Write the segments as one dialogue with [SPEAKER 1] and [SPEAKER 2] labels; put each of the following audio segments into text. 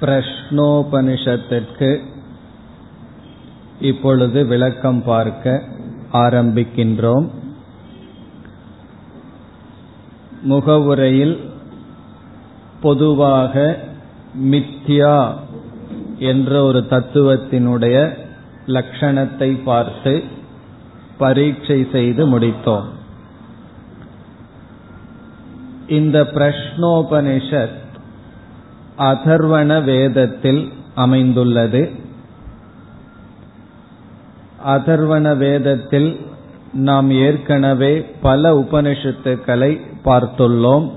[SPEAKER 1] பிரஷ்னோபனிஷத்திற்கு இப்பொழுது விளக்கம் பார்க்க ஆரம்பிக்கின்றோம். முகவுரையில் பொதுவாக மித்யா என்ற ஒரு தத்துவத்தினுடைய லட்சணத்தை பார்த்து பரீட்சை செய்து முடித்தோம். இந்த பிரஷ்னோபனிஷத் அதர்வண வேதத்தில் அமைந்துள்ளது. அதர்வண வேதத்தில் நாம் ஏற்கனவே பல உபனிஷத்துக்களை பார்த்துள்ளோம்.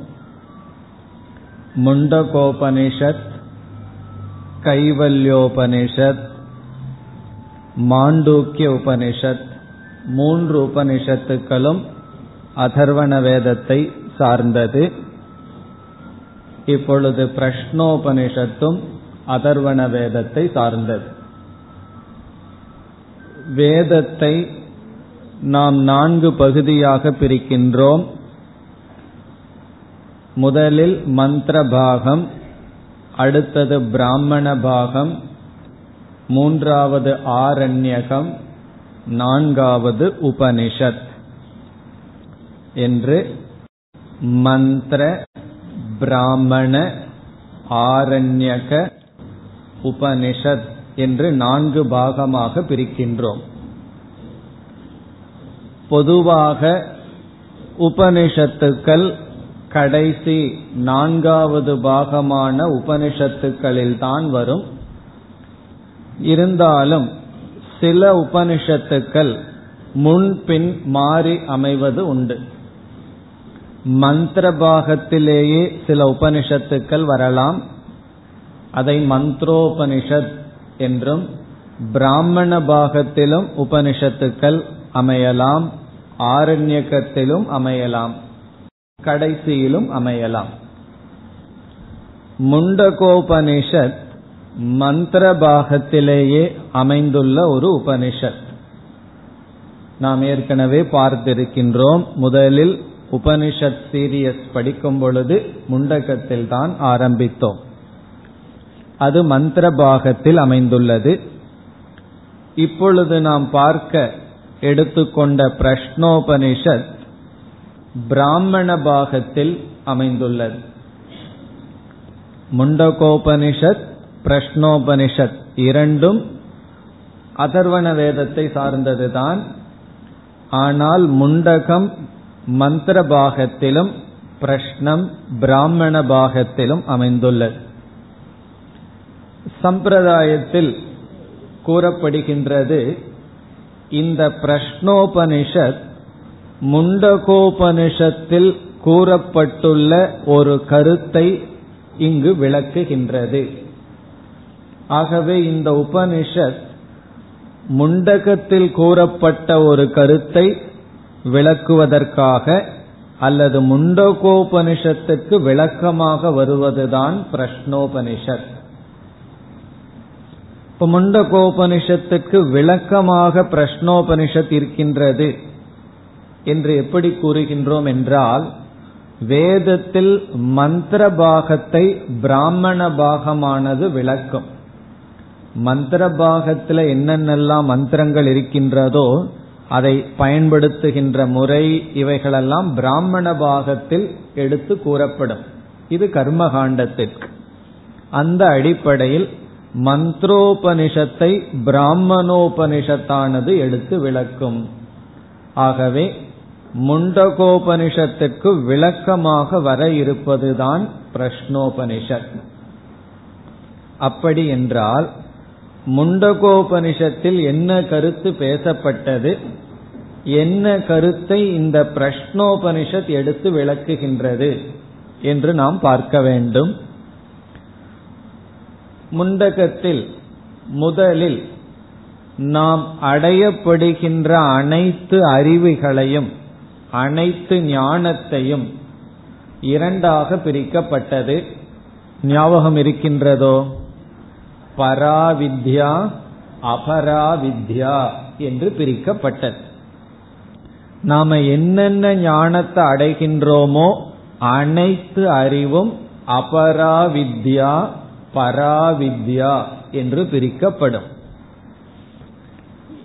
[SPEAKER 1] முண்டகோபனிஷத் கைவல்யோபனிஷத் மாண்டூக்கிய உபனிஷத் மூன்று உபனிஷத்துக்களும் அதர்வண வேதத்தை சார்ந்தது. இப்பொழுது பிரஷ்னோபனிஷத்தும் அதர்வண வேதத்தை சார்ந்தது. வேதத்தை நாம் நான்கு பகுதியாக பிரிக்கின்றோம். முதலில் மந்திர பாகம் அடுத்தது பிராமண பாகம் மூன்றாவது ஆரண்யகம் நான்காவது உபனிஷத் என்று மந்திர பிராமண ஆரண்யக உபனிஷத் என்று நான்கு பாகமாக பிரிக்கின்றோம். பொதுவாக உபனிஷத்துக்கள் கடைசி நான்காவது பாகமான உபனிஷத்துக்களில்தான் வரும். இருந்தாலும் சில உபனிஷத்துக்கள் முன்பின் மாறி அமைவது உண்டு. மந்திர பாகத்திலேயே சில உபனிஷத்துக்கள் வரலாம். அதை மந்த்ரோபனிஷத் என்றும் பிராமண பாகத்திலும் உபனிஷத்துக்கள் அமையலாம் ஆரண்யக்கத்திலும் அமையலாம் கடைசியிலும் அமையலாம். முண்டகோபனிஷத் மந்திர பாகத்திலேயே அமைந்துள்ள ஒரு உபனிஷத். நாம் ஏற்கனவே பார்த்திருக்கின்றோம் முதலில் உபனிஷத் சீரியஸ் படிக்கும் பொழுது முண்டகத்தில் தான் ஆரம்பித்தோம். அது மந்திர பாகத்தில் அமைந்துள்ளது. இப்பொழுது நாம் பார்க்க எடுத்துக்கொண்ட பிரஷ்னோபனிஷத் பிராமண பாகத்தில் அமைந்துள்ளது. முண்டகோபனிஷத் பிரஷ்னோபனிஷத் இரண்டும் அதர்வண வேதத்தை சார்ந்ததுதான். ஆனால் முண்டகம் மந்திர பாகத்திலும் பிரஷ்னம் பிராமண பாகத்திலும் அமைந்துள்ளது. சம்பிரதாயத்தில் கூறப்படுகின்றது இந்த பிரஷ்னோபனிஷத் முண்டகோபனிஷத்தில் கூறப்பட்டுள்ள ஒரு கருத்தை இங்கு விளக்குகின்றது. ஆகவே இந்த உபனிஷத் முண்டகத்தில் கூறப்பட்ட ஒரு கருத்தை விளக்குவதற்காக அல்லது முண்டகோபனிஷத்துக்கு விளக்கமாக வருவதுதான் பிரஷ்னோபனிஷத். இப்ப முண்டகோபனிஷத்துக்கு விளக்கமாக பிரஷ்னோபனிஷத் இருக்கின்றது என்று எப்படி கூறுகின்றோம் என்றால் வேதத்தில் மந்திர பாகத்தை பிராமண பாகமானது விளக்கும். மந்திர பாகத்தில் என்னென்னலாம் மந்திரங்கள் இருக்கின்றதோ அதை பயன்படுத்துகின்ற முறை இவைகளெல்லாம் பிராமண பாகத்தில் எடுத்து கூறப்படும். இது கர்மகாண்டத்திற்கு. அந்த அடிப்படையில் மந்த்ரோபனிஷத்தை பிராமணோபனிஷத்தானது எடுத்து விளக்கும். ஆகவே முண்டகோபனிஷத்துக்கு விளக்கமாக வர இருப்பதுதான் பிரஷ்னோபனிஷத். அப்படி என்றால் முண்டகோபனிஷத்தில் என்ன கருத்து பேசப்பட்டது? என்ன கருத்தை இந்த பிரஷ்னோபனிஷத் எடுத்து விளக்குகின்றது என்று நாம் பார்க்க வேண்டும். முண்டகத்தில் முதலில் நாம் அடையப்படுகின்ற அனைத்து அறிவுகளையும் அனைத்து ஞானத்தையும் இரண்டாக பிரிக்கப்பட்டது. ஞாபகம் இருக்கின்றதோ? பராவித்யா அபராவித்யா என்று பிரிக்கப்பட்டது. நாம என்னென்ன ஞானத்தை அடைகின்றோமோ அனைத்து அறிவும் அபராவித்யா பராவித்யா என்று பிரிக்கப்படும்.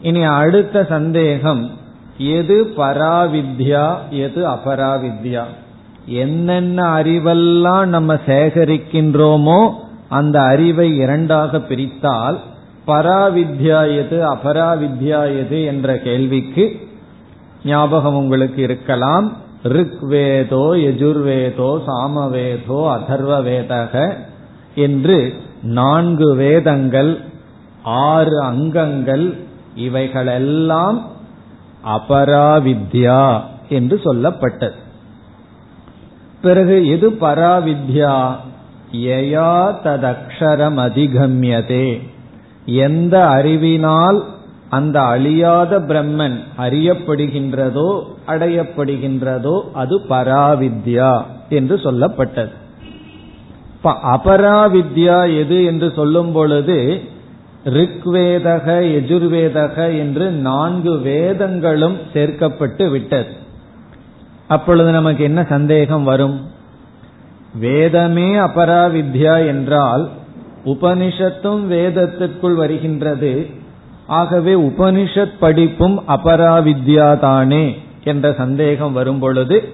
[SPEAKER 1] இனி அடுத்த சந்தேகம் எது பராவித்யா எது அபராவித்யா? என்னென்ன அறிவெல்லாம் நம்ம சேகரிக்கின்றோமோ அந்த அறிவை இரண்டாக பிரித்தால் பராவித்யாயது எது எது என்ற கேள்விக்கு ஞாபகம் உங்களுக்கு இருக்கலாம். ரிக்வேதோ யஜுர்வேதோ சாமவேதோ அதர்வ வேதக என்று நான்கு வேதங்கள் ஆறு அங்கங்கள் இவைகளெல்லாம் அபராவித்யா என்று சொல்லப்பட்டது. பிறகு எது பராவித்யா? யயா ததக்ஷரம் அதிகமியதே எந்த அறிவினால் அந்த அழியாத பிரம்மன் அறியப்படுகின்றதோ அடையப்படுகின்றதோ அது பராவித்யா என்று சொல்லப்பட்டது. அபராவித்யா எது என்று சொல்லும் பொழுது ரிக்வேதக எஜுர்வேதக என்று நான்கு வேதங்களும் சேர்க்கப்பட்டு விட்டது. அப்பொழுது நமக்கு என்ன சந்தேகம் வரும்? வேதமே அபராவித்யா என்றால் உபனிஷத்தும் வேதத்திற்குள் வருகின்றது. ஆகவே உபனிஷத் படிப்பும் அபராவித்யா தானே என்ற சந்தேகம் வரும்பொழுது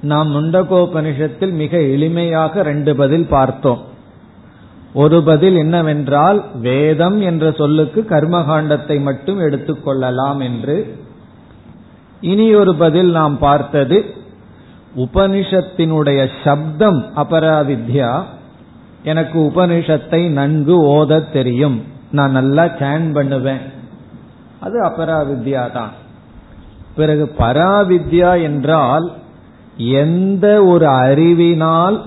[SPEAKER 1] நாம் முண்டகோபனிஷத்தில் மிக எளிமையாக ரெண்டு பதில் பார்த்தோம். ஒரு பதில் என்னவென்றால் வேதம் என்ற சொல்லுக்கு கர்மகாண்டத்தை மட்டும் எடுத்துக்கொள்ளலாம் என்று. இனி ஒரு பதில் நாம் பார்த்தது உபனிஷத்தினுடைய சப்தம் அபராவித்யா எனக்கு உபனிஷத்தை நன்கு ஓத தெரியும். நான் நல்லா சேன் பண்ணுவேன். அது அபராவித்யா தான் பிறகு பராவித்யா என்றால் எந்த ஒரு அறிவினால்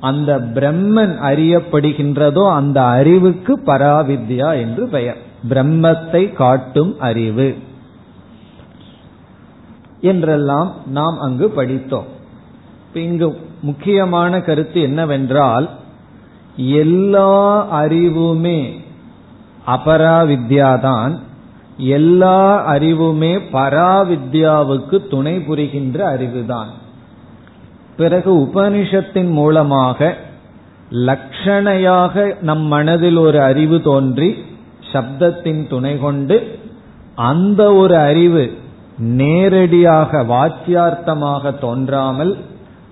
[SPEAKER 1] அந்த பிரம்மன் அறியப்படுகின்றதோ அந்த அறிவுக்கு பராவித்யா என்று பெயர். பிரம்மத்தை காட்டும் அறிவு. என்றெல்லாம் நாம் அங்கு படித்தோம். இங்கு முக்கியமான கருத்து என்னவென்றால் எல்லா அறிவுமே அபராவித்யாதான் எல்லா அறிவுமே பராவித்யாவுக்கு துணை புரிகின்ற அறிவுதான். பிறகு உபனிஷத்தின் மூலமாக லட்சணையாக நம் மனதில் ஒரு அறிவு தோன்றி சப்தத்தின் துணை கொண்டு அந்த ஒரு அறிவு நேரடியாக வாச்சியார்த்தமாக தோன்றாமல்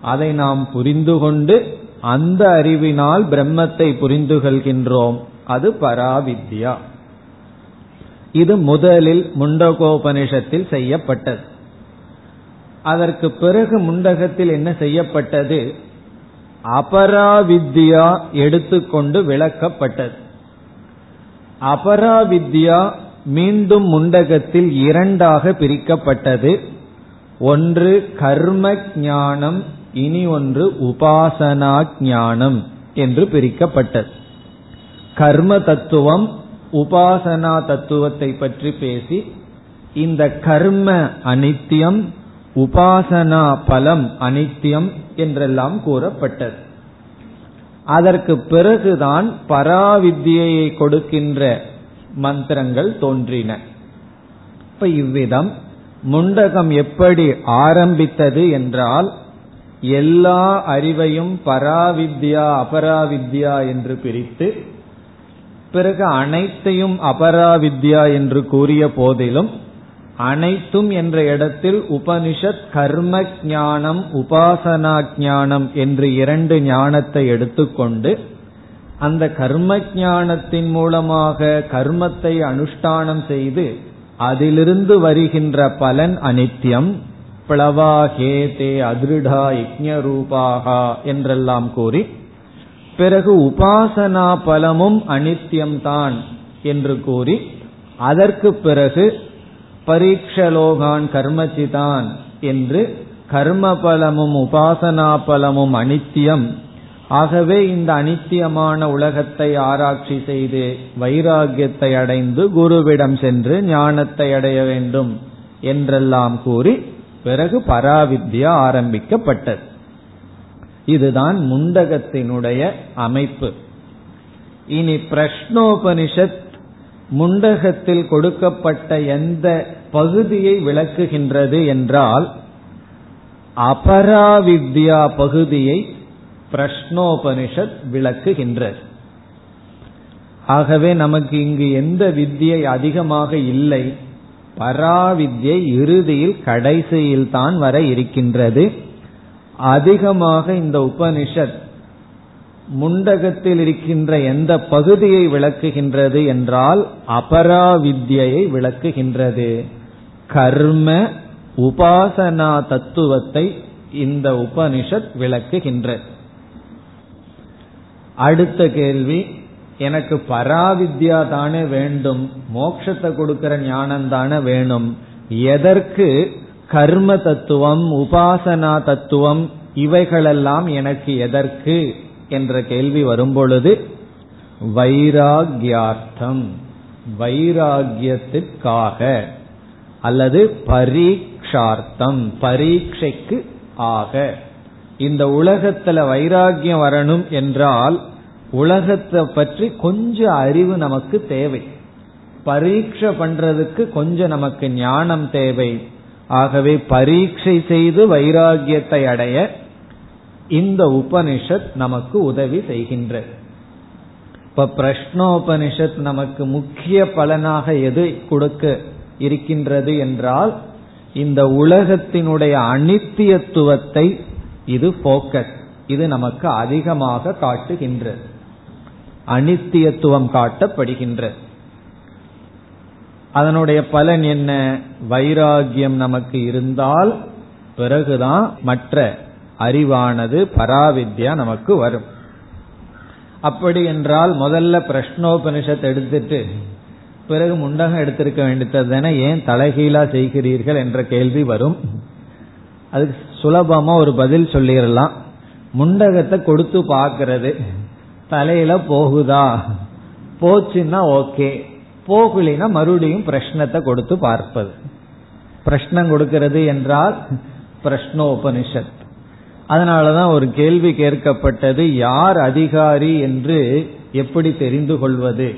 [SPEAKER 1] அதை நாம் புரிந்து கொண்டு அந்த அறிவினால் பிரம்மத்தை புரிந்து கொள்கின்றோம். அது பராவித்யா. இது முதலில் முண்டகோபனிஷத்தில் செய்யப்பட்டது. அதற்கு பிறகு முண்டகத்தில் என்ன செய்யப்பட்டது? அபராவித்யா எடுத்துக்கொண்டு விளக்கப்பட்டது. அபராவித்யா மீண்டும் முண்டகத்தில் இரண்டாக பிரிக்கப்பட்டது. ஒன்று கர்ம ஞானம் இனி ஒன்று உபாசனா ஞானம் என்று பிரிக்கப்பட்டது. கர்ம தத்துவம் உபாசனா தத்துவத்தை பற்றி பேசி இந்த கர்ம அனித்தியம் உபாசனா பலம் அனித்தியம் என்றெல்லாம் கூறப்பட்டது. அதற்கு பிறகுதான் பராவித்யை கொடுக்கின்ற மந்திரங்கள் தோன்றின. இப்ப இவ்விதம் முண்டகம் எப்படி ஆரம்பித்தது என்றால் எல்லா அறிவையும் பராவித்யா அபராவித்யா என்று பிரித்து பிறகு அனைத்தையும் அபராவித்யா என்று கூறிய போதிலும் அனைத்தும் என்ற இடத்தில் உபனிஷத் கர்ம ஞானம் உபாசனா ஞானம் என்று இரண்டு ஞானத்தை எடுத்துக்கொண்டு அந்த கர்ம ஞானத்தின் மூலமாக கர்மத்தை அனுஷ்டானம் செய்து அதிலிருந்து வருகின்ற பலன் அனித்யம். பிளவா ஹேதே அதிருடா யஜ்ஞரூபாகா என்றெல்லாம் கூறி பிறகு உபாசனா பலமும் அனித்யம்தான் என்று கூறி அதற்கு பிறகு பரீட்சலோகான் கர்மச்சிதான் என்று கர்ம பலமும் உபாசனா பலமும் அனித்தியம் ஆகவே இந்த அனித்தியமான உலகத்தை ஆராய்ச்சி செய்து வைராகியத்தை அடைந்து குருவிடம் சென்று ஞானத்தை அடைய வேண்டும் என்றெல்லாம் கூறி பிறகு பராவித்யா ஆரம்பிக்கப்பட்டது. இதுதான் முண்டகத்தினுடைய அமைப்பு. இனி பிரஷ்னோபனிஷத் முண்டகத்தில் கொடுக்கப்பட்ட எந்த பகுதியை விளக்குகின்றது என்றால் அபராவித்யா பகுதியை பிரஷ்னோபனிஷத் விளக்குகின்றது ஆகவே நமக்கு இங்கு எந்த வித்தியை அதிகமாக இல்லை பராவித்யை இறுதியில் கடைசியில் தான் வர இருக்கின்றது. அதிகமாக இந்த உபனிஷத் முண்டகத்தில் இருக்கின்ற எந்த பகுதியை விளக்குகின்றது என்றால் அபராவித்யை விளக்குகின்றது. கர்ம உபாசனா தத்துவத்தை இந்த உபனிஷத் விளக்குகின்றது அடுத்த கேள்வி எனக்கு பராவித்யா தானே வேண்டும் மோட்சத்தை கொடுக்கிற ஞானம் தானே வேணும் எதற்கு கர்ம தத்துவம் உபாசனா தத்துவம் இவைகளெல்லாம் எனக்கு எதற்கு என்ற கேள்வி வரும்பொழுது வைராகியார்த்தம் வைராகியத்திற்காக அல்லது பரீட்சார்த்தம் பரீட்சைக்கு ஆக. இந்த உலகத்துல வைராகியம் வரணும் என்றால் உலகத்தை பற்றி கொஞ்சம் அறிவு நமக்கு தேவை. பரீட்சை பண்றதுக்கு கொஞ்சம் நமக்கு ஞானம் தேவை. ஆகவே பரீட்சை செய்து வைராகியத்தை அடைய இந்த உபனிஷத் நமக்கு உதவி செய்கின்ற. இப்ப பிரஷ்னோபனிஷத் நமக்கு முக்கிய பலனாக எது கொடுக்க இருக்கின்றது என்றால் இந்த உலகத்தினுடைய அனித்தியத்துவத்தை இது போக்கஸ் இது நமக்கு அதிகமாக காட்டுகின்றது அனித்தியத்துவம் காட்டப்படுகின்ற. அதனுடைய பலன் என்ன? வைராகியம் நமக்கு இருந்தால் பிறகுதான் மற்ற அறிவானது பராவித்யா நமக்கு வரும். அப்படி என்றால் முதல்ல பிரஷ்னோபனிஷத் எடுத்துட்டு பிறகு முண்டகம் எடுத்திருக்க வேண்டியது ஏன் தலைகீழா செய்கிறீர்கள் என்ற கேள்வி வரும். அதுக்கு சுலபமா ஒரு பதில் சொல்லிடலாம். முண்டகத்தை கொடுத்து பார்க்கறது. தலையில போகுதா? போச்சுன்னா ஓகே. போகலினா மறுபடியும் பிரஷ்னத்தை கொடுத்து பார்ப்பது. பிரஷ்னம் கொடுக்கிறது என்றால் பிரஷ்னோபனிஷத். அதனாலதான் ஒரு கேள்வி கேட்கப்பட்டது யார் அதிகாரி என்று எப்படி தெரிந்து கொள்வது?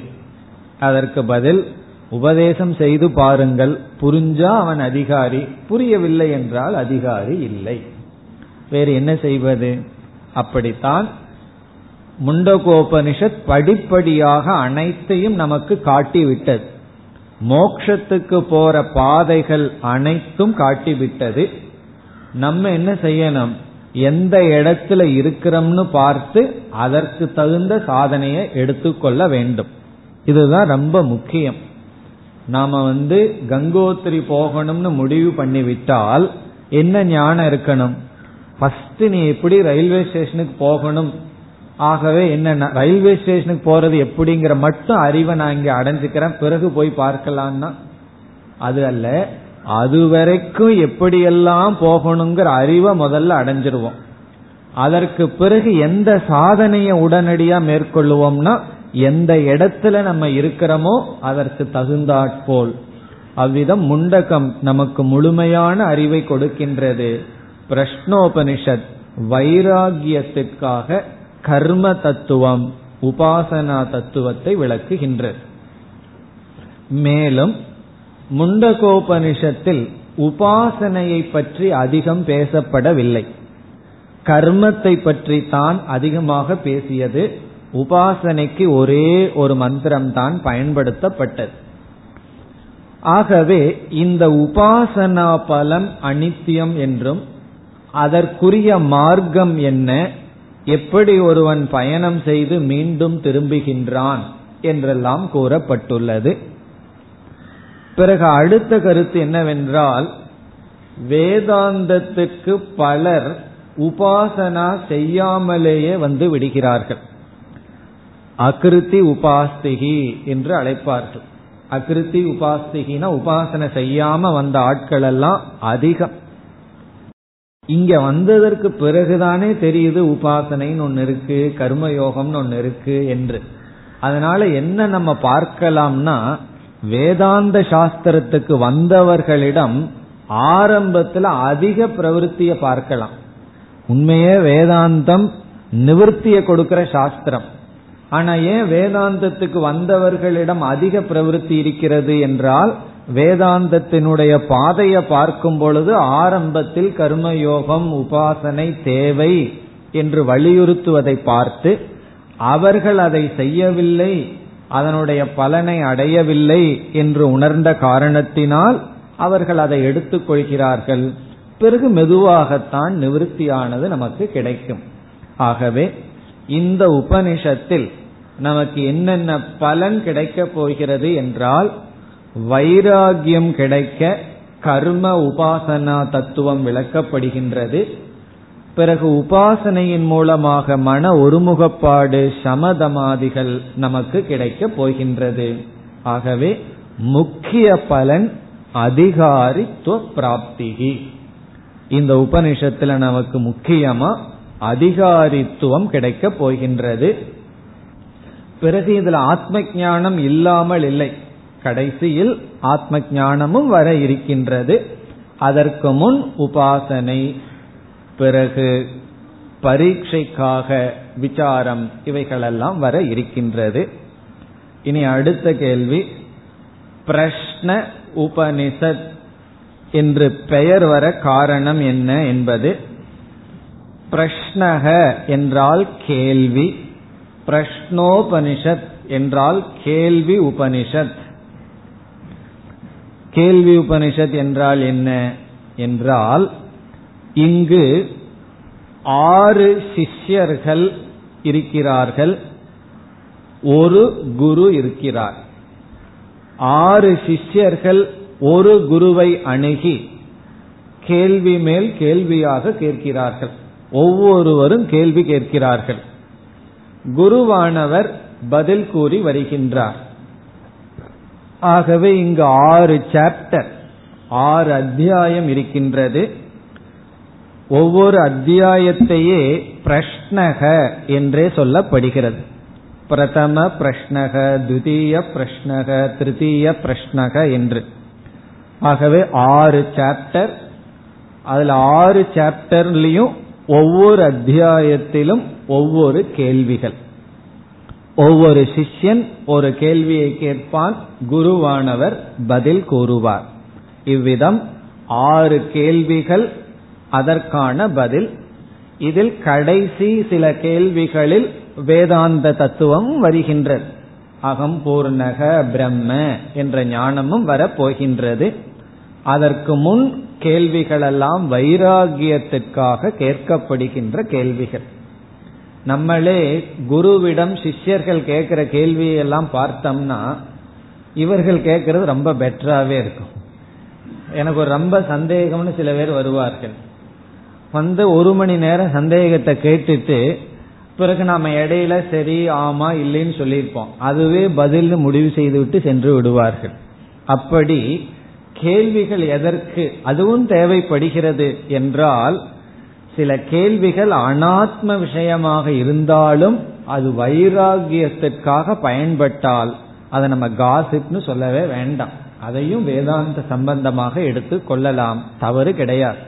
[SPEAKER 1] அதற்கு பதில் உபதேசம் செய்து பாருங்கள் புரிஞ்சா அவன் அதிகாரி புரியவில்லை என்றால் அதிகாரி இல்லை. வேறு என்ன செய்வது? அப்படித்தான் முண்டகோபனிஷத் படிப்படியாக அனைத்தையும் நமக்கு காட்டிவிட்டது. மோக்ஷத்துக்கு போற பாதைகள் அனைத்தும் காட்டிவிட்டது. நம்ம என்ன செய்யணும்? எந்த இடத்துல இருக்கிறோம்னு பார்த்து அதற்கு தகுந்த சாதனையை எடுத்துக்கொள்ள வேண்டும். இதுதான் ரொம்ப முக்கியம். நாம வந்து கங்கோத்திரி போகணும்னு முடிவு பண்ணிவிட்டால் என்ன ஞானம் இருக்கணும்? ஃபர்ஸ்ட் நீ எப்படி ரயில்வே ஸ்டேஷனுக்கு போகணும்? ஆகவே என்ன ரயில்வே ஸ்டேஷனுக்கு போறது எப்படிங்கிற மட்டும் அறிவை நான் இங்க அடைஞ்சுக்கிறேன். பிறகு போய் பார்க்கலாம்னா அது அல்ல. அது வரைக்கும் எப்படியெல்லாம் போகணுங்கிற அறிவை முதல்ல அடைஞ்சிருவோம். அதற்கு பிறகு எந்த சாதனையை உடனடியா மேற்கொள்ளுவோம்னா எந்த இடத்துல நம்ம இருக்கிறோமோ அதற்கு தகுந்தாற்போல். அவ்விதம் முண்டகம் நமக்கு முழுமையான அறிவை கொடுக்கின்றது. பிரஷ்னோபனிஷத் வைராகியத்திற்காக கர்ம தத்துவம் உபாசனா தத்துவத்தை விளக்குகின்றது மேலும் முண்டகோபனிஷத்தில் உபாசனையை பற்றி அதிகம் பேசப்படவில்லை. கர்மத்தை பற்றி தான் அதிகமாக பேசியது உபாசனைக்கு ஒரே ஒரு மந்திரம் தான் பயன்படுத்தப்பட்டது. ஆகவே இந்த உபாசனா பலம் அனித்தியம் என்றும் அதற்குரிய மார்க்கம் என்ன எப்படி ஒருவன் பயணம் செய்து மீண்டும் திரும்புகின்றான் என்றெல்லாம் கூறப்பட்டுள்ளது. பிறகு அடுத்த கருத்து என்னவென்றால் வேதாந்தத்துக்கு பலர் உபாசனா செய்யாமலேயே வந்து விடுகிறார்கள். அகிருத்தி உபாஸ்திகி என்று அழைப்பார்கள். அகிருத்தி உபாஸ்திகினா உபாசனை செய்யாம வந்த ஆட்கள் எல்லாம் அதிகம். இங்க வந்ததற்கு பிறகுதானே தெரியுது உபாசனைன்னு ஒன்னு இருக்கு கர்மயோகம்னு ஒன்னு இருக்கு என்று. அதனால என்ன நம்ம பார்க்கலாம்னா வேதாந்த சாஸ்திரத்துக்கு வந்தவர்களிடம் ஆரம்பத்துல அதிக பிரவருத்திய பார்க்கலாம். உண்மையே வேதாந்தம் நிவர்த்திய கொடுக்கிற சாஸ்திரம். ஆனா ஏன் வேதாந்தத்துக்கு வந்தவர்களிடம் அதிக பிரவருத்தி இருக்கிறது என்றால் வேதாந்தத்தினுடைய பாதையை பார்க்கும் பொழுது ஆரம்பத்தில் கர்மயோகம் உபாசனை தேவை என்று வலியுறுத்துவதை பார்த்து அவர்கள் அதை செய்யவில்லை அதனுடைய பலனை அடையவில்லை என்று உணர்ந்த காரணத்தினால் அவர்கள் அதை எடுத்துக்கொள்கிறார்கள் பிறகு மெதுவாகத்தான் நிவிருத்தியானது நமக்கு கிடைக்கும். ஆகவே இந்த உபனிஷத்தில் நமக்கு என்னென்ன பலன் கிடைக்கப் போகிறது என்றால் வைராகியம் கிடைக்க கர்ம உபாசனா தத்துவம் விளக்கப்படுகின்றது. பிறகு உபாசனையின் மூலமாக மன ஒருமுகப்பாடு சமதமாதிகள் நமக்கு கிடைக்கப் போகின்றது. ஆகவே முக்கிய பலன் அதிகாரித்துவ பிராப்திகி. இந்த உபனிஷத்துல நமக்கு முக்கியமா அதிகாரித்துவம் கிடைக்க போகின்றது. பிறகு இதுல ஆத்ம ஞானம் இல்லாமல் இல்லை. கடைசியில் ஆத்ம ஞானமும் வர இருக்கின்றது. அதற்கு முன் உபாசனை பிறகு பரீட்சைக்காக விசாரம் இவைகளெல்லாம் வர இருக்கின்றது. இனி அடுத்த கேள்வி. பிரஷ்ன உபனிஷத் என்று பெயர் வர காரணம் என்ன என்பது? பிரஷ்னக என்றால் கேள்வி பிரஷ்னோபனிஷத் என்றால் கேள்வி உபனிஷத். கேள்வி உபனிஷத் என்றால் என்ன? என்றால் இங்கு ஆறு சிஷ்யர்கள் இருக்கிறார்கள். ஒரு குரு இருக்கிறார். ஆறு சிஷ்யர்கள் ஒரு குருவை அணுகி கேள்வி மேல் கேள்வியாக கேட்கிறார்கள். ஒவ்வொருவரும் கேள்வி கேட்கிறார்கள். குருவானவர் பதில் கூறி வருகின்றார். ஆகவே இங்கு ஆறு சாப்டர் ஆறு அத்தியாயம் இருக்கின்றது. ஒவ்வொரு அத்தியாயத்தையே பிரஷ்னக என்றே சொல்லப்படுகிறது. பிரதம பிரஷ்னக துதிய பிரஷ்னக திருத்தீய பிரஷ்னக என்று. ஆகவே ஆறு சாப்டர் அதுல ஆறு சாப்டர்லயும் ஒவ்வொரு அத்தியாயத்திலும் ஒவ்வொரு கேள்விகள். ஒவ்வொரு சிஷ்யன் ஒரு கேள்வியை கேட்பான் குருவானவர் பதில் கூறுவார். இவ்விதம் ஆறு கேள்விகள் அதற்கான பதில். இதில் கடைசி சில கேள்விகளில் வேதாந்த தத்துவம் வருகின்றது. அகம் பூர்ணக பிரம்ம என்ற ஞானமும் வரப்போகின்றது. அதற்கு முன் கேள்விகளெல்லாம் வைராகியத்திற்காக கேட்கப்படுகின்ற கேள்விகள். நம்மளே குருவிடம் சிஷ்யர்கள் கேட்கிற கேள்வியெல்லாம் பார்த்தோம்னா இவர்கள் கேட்கறது ரொம்ப பெட்டராகவே இருக்கும். எனக்கு ஒரு ரொம்ப சந்தேகம்னு சில பேர் வருவார்கள். வந்து ஒரு மணி நேரம் சந்தேகத்தை கேட்டுட்டு பிறகு நாம இடையில சரி ஆமா இல்லைன்னு சொல்லியிருப்போம். அதுவே பதில் முடிவு செய்து விட்டு சென்று விடுவார்கள். அப்படி கேள்விகள் எதற்கு அதுவும் தேவைப்படுகிறது என்றால் சில கேள்விகள் அனாத்ம விஷயமாக இருந்தாலும் அது வைராகியத்திற்காக பயன்பட்டால் அதை நம்ம காசிப்னு சொல்லவே வேண்டாம். அதையும் வேதாந்த சம்பந்தமாக எடுத்து கொள்ளலாம். தவறு கிடையாது.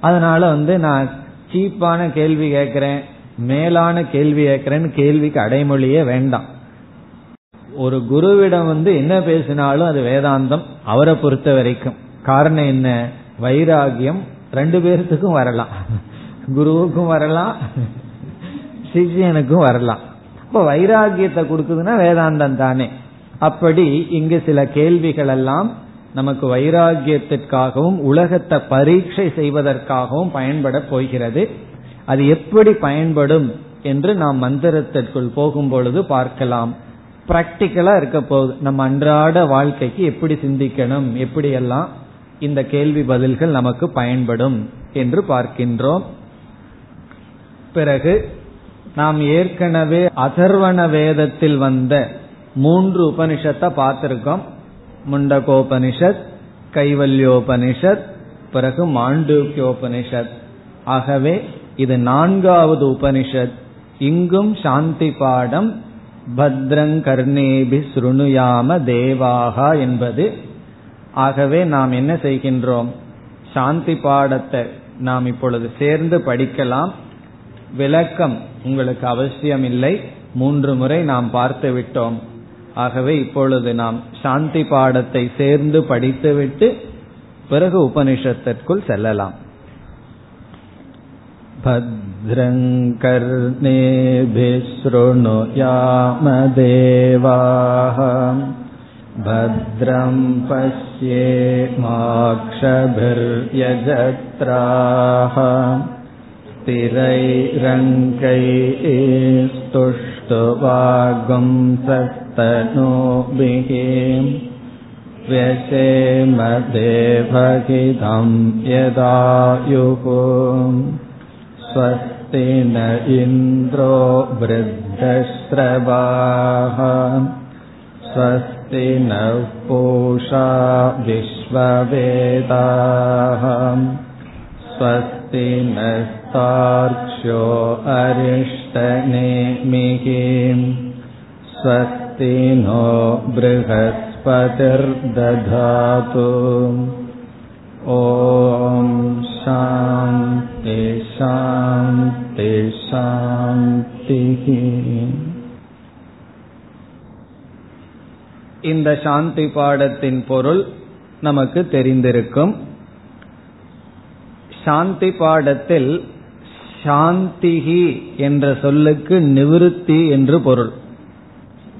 [SPEAKER 1] அதனால வந்து நான் சீப்பான கேள்வி கேட்கிறேன் மேலான கேள்வி கேட்கிறேன்னு கேள்விக்கு அடைமொழியே வேண்டாம். ஒரு குருவிடம் வந்து என்ன பேசினாலும் அது வேதாந்தம். அவரை பொறுத்த வரைக்கும். காரணம் என்ன? வைராகியம் ரெண்டு பேர்த்துக்கும் வரலாம். குருவுக்கும் வரலாம். சிஷியனுக்கும் வரலாம். இப்ப வைராகியத்தை கொடுக்குதுன்னா வேதாந்தம் தானே. அப்படி இங்கு சில கேள்விகள் எல்லாம் நமக்கு வைராகியத்திற்காகவும் உலகத்தை பரீட்சை செய்வதற்காகவும் பயன்பட போகிறது. அது எப்படி பயன்படும் என்று நாம் மந்திரத்திற்குள் போகும் பொழுது பார்க்கலாம் பிராக்டிக்கலா இருக்க போகுது. நம்ம அன்றாட வாழ்க்கைக்கு எப்படி சிந்திக்கணும் எப்படி எல்லாம் இந்த கேள்வி பதில்கள் நமக்கு பயன்படும் என்று பார்க்கின்றோம். பிறகு நாம் ஏற்கனவே அதர்வண வேதத்தில் வந்த மூன்று உபனிஷத்தை பார்த்திருக்கோம். முண்டகோபனிஷத் கைவல்யோபனிஷத் பிறகு மாண்டூக்கியோபனிஷத் ஆகவே இது நான்காவது உபனிஷத். இங்கும் சாந்தி பாடம் பத்ரங் கர்ணேபி சுருணுயாம தேவாகா என்பது ஆகவே நாம் என்ன செய்கின்றோம் சாந்தி பாடத்தை நாம் இப்பொழுது சேர்ந்து படிக்கலாம் விளக்கம் உங்களுக்கு அவசியம் இல்லை மூன்று முறை நாம் பார்த்து விட்டோம் ஆகவே இப்பொழுது நாம் சாந்தி பாடத்தை சேர்ந்து படித்துவிட்டு பிறகு உபனிஷத்திற்குள் செல்லலாம் भद्रङ्कर्णेभिः शृणुयामदेवाः भद्रं पश्येमाक्षभिर्यजत्राः स्थिरैरङ्कैस्तुष्टुवागुंसस्तनोभिः व्यसेमदेवहितं यदायुः स्वस्ति न इन्द्रो वृद्धश्रवाः स्वस्ति नः पूषा विश्ववेदाः। स्वस्ति नस्तार्क्ष्यो अरिष्टनेमिः स्वस्ति नो बृहस्पतिर्दधातु। ॐ शान्ति शान्ति शान्तिः இந்த சாந்தி பாடத்தின் பொருள் நமக்கு தெரிந்திருக்கும். சாந்தி பாடத்தில் சாந்திகி என்ற சொல்லுக்கு நிவிருத்தி என்று பொருள்.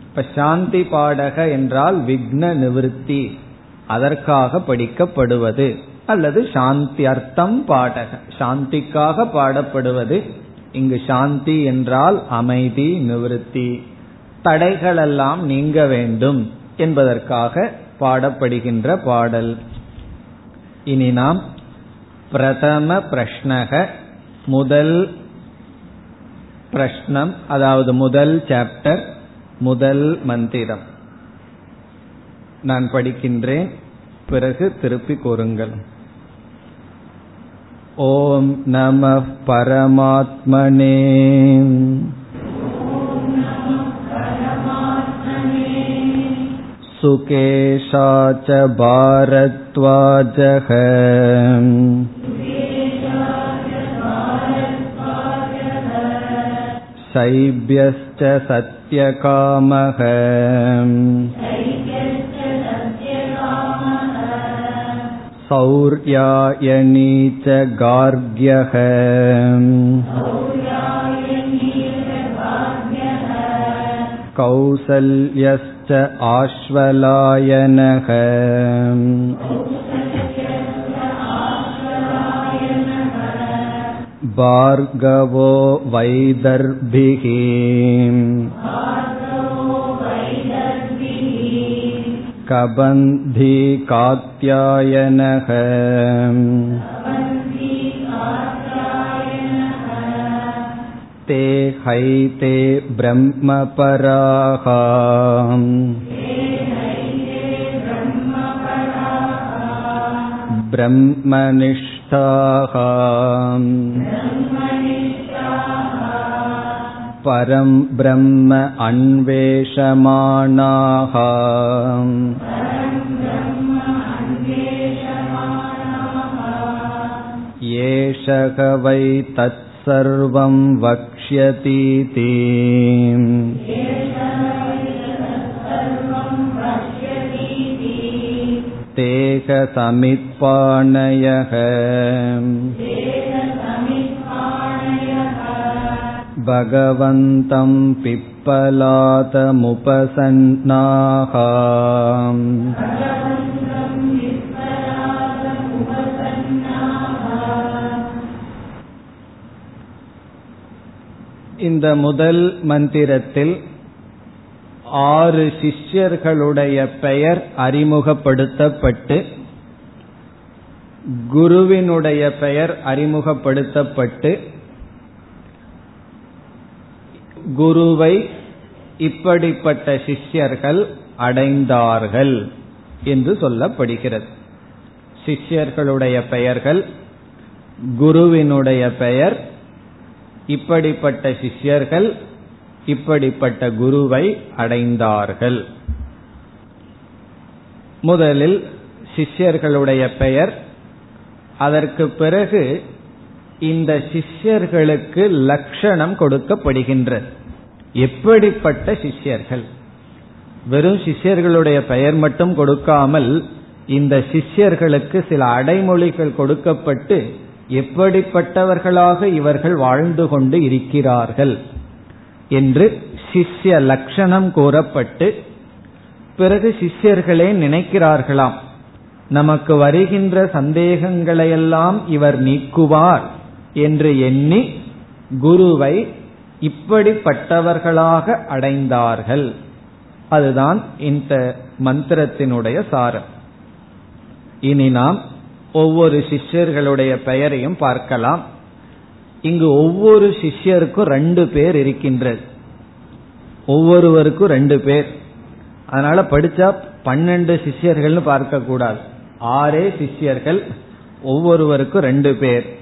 [SPEAKER 1] இப்ப சாந்தி பாடக என்றால் விக்ன நிவிருத்தி அதற்காக படிக்கப்படுவது அல்லது சாந்தி அர்த்தம் பாடக சாந்திக்காக பாடப்படுவது. இங்கு சாந்தி என்றால் அமைதி நிவிருத்தி. தடைகளெல்லாம் நீங்க வேண்டும். என்பதற்காக பாடப்படுகின்ற பாடல். இனி நாம் பிரதம பிரஷ்னக முதல் பிரஷ்னம் அதாவது முதல் சாப்டர் முதல் மந்திரம். நான் படிக்கின்றேன் பிறகு திருப்பி கூறுங்கள். ஓம் நம பரமாத்மனே. सुकेशा च भारद्वाजः शैब्यश्च सत्यकामः सौर्यायणी च गार्ग्यः कौसल्यश्च आश्वलायनः भार्गवो वैदर्भिः कबन्धी ते हैते ब्रह्मपराः ब्रह्मनिष्ठाः परं ब्रह्म अन्वेषमाणाः एषः वै तत्सर्वं वक्ष्यतीति तेकसमित्पाणयः भगवन्तं पिप्पलातमुपसन्नाः இந்த முதல் மந்திரத்தில் ஆறு சிஷ்யர்களுடைய பெயர் அறிமுகப்படுத்தப்பட்டு குருவினுடைய பெயர் அறிமுகப்படுத்தப்பட்டு குருவை இப்படிப்பட்ட சிஷ்யர்கள் அடைந்தார்கள் என்று சொல்லப்படுகிறது. சிஷ்யர்களுடைய பெயர்கள் குருவினுடைய பெயர் இப்படிப்பட்ட சிஷ்யர்கள் இப்படிப்பட்ட குருவை அடைந்தார்கள். முதலில் சிஷ்யர்களுடைய பெயர். அதற்கு பிறகு இந்த சிஷ்யர்களுக்கு லட்சணம் கொடுக்கப்படுகின்றது. எப்படிப்பட்ட சிஷ்யர்கள்? வெறும் சிஷ்யர்களுடைய பெயர் மட்டும் கொடுக்காமல் இந்த சிஷ்யர்களுக்கு சில அடைமொழிகள் கொடுக்கப்பட்டு எப்படிப்பட்டவர்களாக இவர்கள் வாழ்ந்து கொண்டு இருக்கிறார்கள் என்று சிஷ்ய லட்சணம் கூறப்பட்டு பிறகு சிஷ்யர்களே நினைக்கிறார்களாம் நமக்கு வருகின்ற சந்தேகங்களையெல்லாம் இவர் நீக்குவார் என்று எண்ணி குருவை இப்படிப்பட்டவர்களாக அடைந்தார்கள். அதுதான் இந்த மந்திரத்தினுடைய சாரம். இனி நாம் ஒவ்வொரு சிஷ்யர்களுடைய பெயரையும் பார்க்கலாம். இங்கு ஒவ்வொரு சிஷ்யருக்கும் ரெண்டு பேர் இருக்கின்றது. ஒவ்வொருவருக்கும் ரெண்டு பேர். அதனால படிச்சா பன்னெண்டு சிஷ்யர்கள்னு பார்க்க கூடாது ஆறே சிஷ்யர்கள் ஒவ்வொருவருக்கும் ரெண்டு பேர்.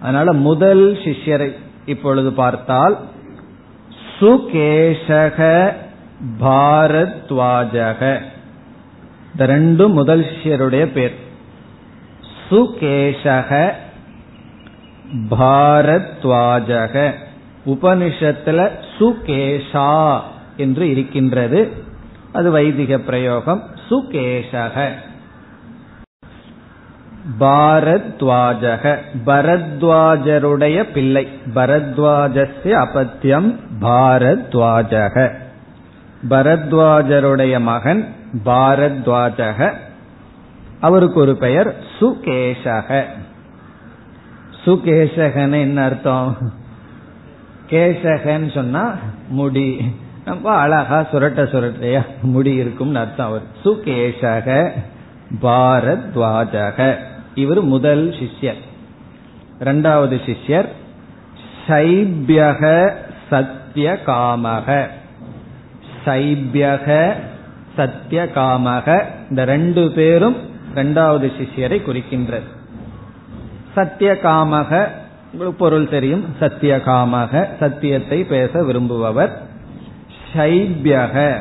[SPEAKER 1] அதனால முதல் சிஷ்யரை இப்பொழுது பார்த்தால் சுகேஷக பாரத்வாஜக. இந்த ரெண்டும் முதல் சிஷ்யருடைய பேர். சுகேஷக பாரத்வாஜக. உபனிஷத்துல சுகேஷா என்று இருக்கின்றது. அது வைதிக பிரயோகம். சுகேஷக. பாரத்வாஜக. பரத்வாஜருடைய பிள்ளை. பரத்வாஜஸ்ய அபத்தியம் பாரத்வாஜக. பரத்வாஜருடைய மகன் பாரத்வாஜக. அவருக்கு ஒரு பெயர் சுகேஷக சுகேஷகன் என்ன அர்த்தம்? கேசகன் சொன்னா முடி. ரொம்ப அழகா சுரட்ட சுரட்டையா முடி இருக்கும்னு அர்த்தம் அவர். சுகேஷக பாரத்வாஜக. இவர் முதல் சிஷ்யர். இரண்டாவது சிஷ்யர் சைபியக சத்திய காமக சைபியக சத்திய காமக இந்த ரெண்டு பேரும் இரண்டாவது சிஷ்யரை குறிக்கின்றது. சத்தியகாமக பொருள் தெரியும் சத்தியகாமக சத்தியத்தை பேச விரும்புபவர். சைபியக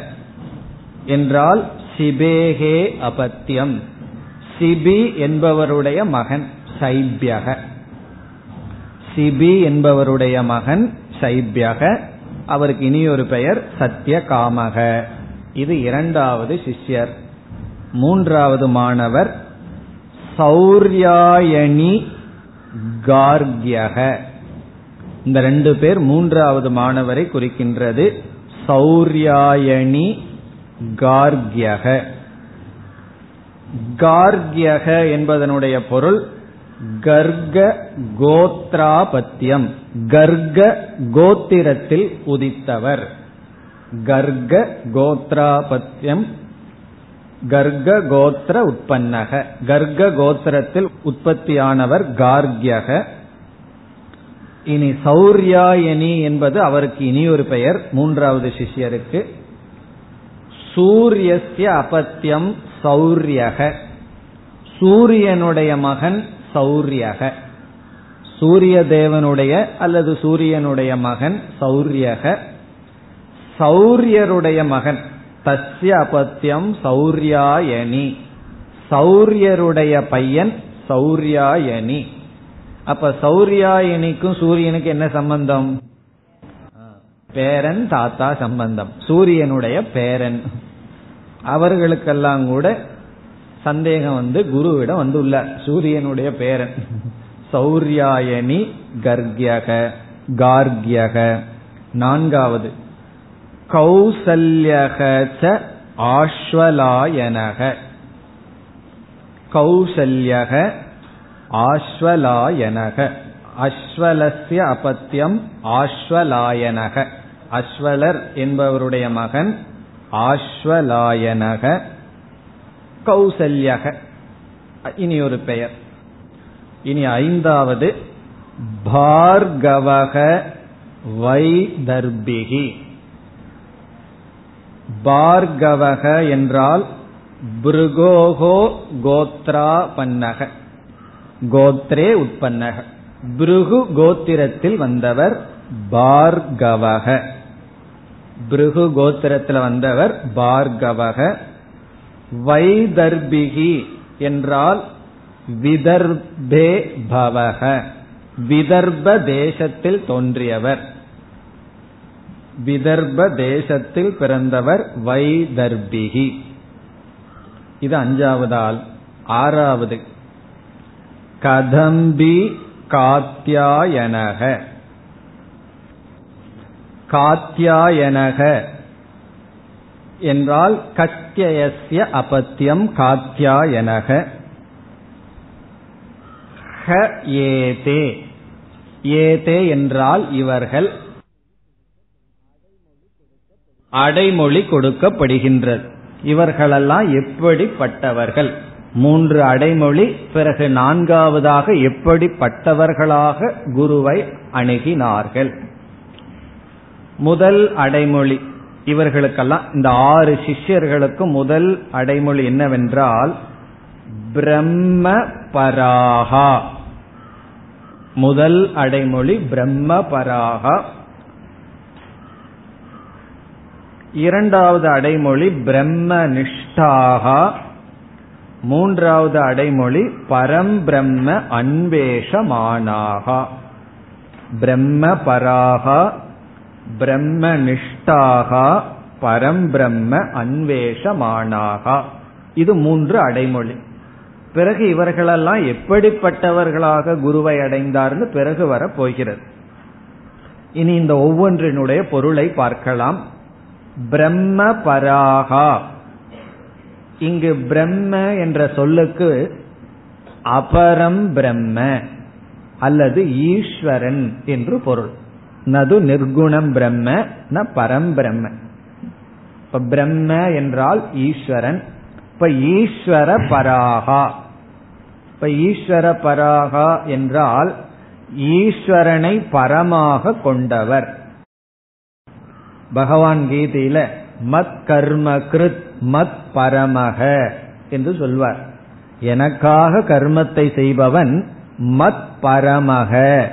[SPEAKER 1] என்றால் சிபேகே அபத்தியம். சிபி என்பவருடைய மகன் சைபியக. சிபி என்பவருடைய மகன் சைபியக. அவருக்கு இனி ஒரு பெயர் சத்திய காமக இது இரண்டாவது சிஷ்யர். மூன்றாவது மாணவர் சௌர்யாயணி கார்கியக. இந்த ரெண்டு பேர் மூன்றாவது மாணவரை குறிக்கின்றது. சௌர்யாயணி கார்கியக. கார்கியக என்பதனுடைய பொருள் கர்க கோத்ராபத்தியம் கர்க கோத்திரத்தில் உதித்தவர். கர்க கோத்ராபத்தியம் கர்க கோத்திர உற்பன்னக. கர்க கோத்திரத்தில் உற்பத்தியானவர் கார்கியக. இனி சௌர்யாயணி என்பது அவருக்கு இனி ஒரு பெயர் மூன்றாவது சிஷ்யருக்கு. சூரியஸ்ய அபத்தியம் சௌரியக. சூரியனுடைய மகன் சௌரியக. சூரிய தேவனுடைய அல்லது சூரியனுடைய மகன் சௌரியக. சௌரியருடைய மகன் தஸ்ய அபத்தியம் சௌர்யாயணி. சௌரியருடைய பையன் சௌர்யாயணி. அப்ப சௌர்யாயணிக்கும் சூரியனுக்கு என்ன சம்பந்தம்? பேரன் தாத்தா சம்பந்தம். சூரியனுடைய பேரன். அவர்களுக்கெல்லாம் கூட சந்தேகம் வந்து குருவிடம் வந்துள்ள சூரியனுடைய பேரன். சௌரியாயணி கர்கியக கார்கியக. நான்காவது கௌசல்யக ஆஸ்வலாயனக கௌசல்யக ஆஸ்வலாயனக அஸ்வலஸ்ய அபத்தியம் ஆஸ்வலாயனக அஸ்வலர் என்பவருடைய மகன் ஆஸ்வலாயனக கௌசல்யக இனி ஒரு பெயர். இனி ஐந்தாவது. பார்கவக வைதர்பிகி. பார்கவக என்றால் பிருகோகோ கோத்ரா பன்னக. கோத்ரே உற்பன்னக. பிருகு கோத்திரத்தில் வந்தவர் பார்கவக. பிருகு கோத்திரத்தில் வந்தவர் பார்கவக. வைதர்பிகி என்றால் விதர்பே பவக. விதர்ப தேசத்தில் தோன்றியவர். விதர்ப தேசத்தில் பிறந்தவர் வைதர்பிகி. இது அஞ்சாவதால் ஆறாவது. கதம்பி காத்தியாயனக காத்தியாயனக என்றால் கத்தியசிய அபத்தியம் காத்தியாயனக ஹ ஏதே. ஏதே என்றால் இவர்கள் அடைமொழி கொடுக்கப்படுகின்றது இவர்களெல்லாம் எப்படிப்பட்டவர்கள்? மூன்று அடைமொழி பிறகு நான்காவதாக எப்படிப்பட்டவர்களாக குருவை அணுகினார்கள்? முதல் அடைமொழி இவர்களுக்கெல்லாம் இந்த ஆறு சிஷ்யர்களுக்கு முதல் அடைமொழி என்னவென்றால் பிரம்ம பராகா முதல் அடைமொழி பிரம்ம பராகா இரண்டாவது அடைமொழி பிரம்ம நிஷ்டாகா மூன்றாவது அடைமொழி பரம்பிரம்ம அன்வேஷமானாகா. பிரம்ம பராகா பிரம்ம நிஷ்டாகா பரம்பிரம்ம அன்வேஷமானாகா. இது மூன்று அடைமொழி. பிறகு இவர்களெல்லாம் எப்படிப்பட்டவர்களாக குருவை அடைந்தார்னு பிறகு வர போகிறது இனி இந்த ஒவ்வொன்றினுடைய பொருளை பார்க்கலாம். பிரம்ம பராகா இங்கு பிரம்ம என்ற சொல்லுக்கு அபரம் பிரம்ம அல்லது ஈஸ்வரன் என்று பொருள். நது நிர்குணம் பிரம்ம ந பரம் பிரம்ம. இப்ப பிரம்ம என்றால் ஈஸ்வரன். இப்ப ஈஸ்வர பராகா இப்ப ஈஸ்வர பராகா என்றால் ஈஸ்வரனை பரமாக கொண்டவர். பகவான் கீதையில மத் கர்ம கிருத் மத் பரமக என்று சொல்வார். எனக்காக கர்மத்தை செய்பவன் மத் பரமக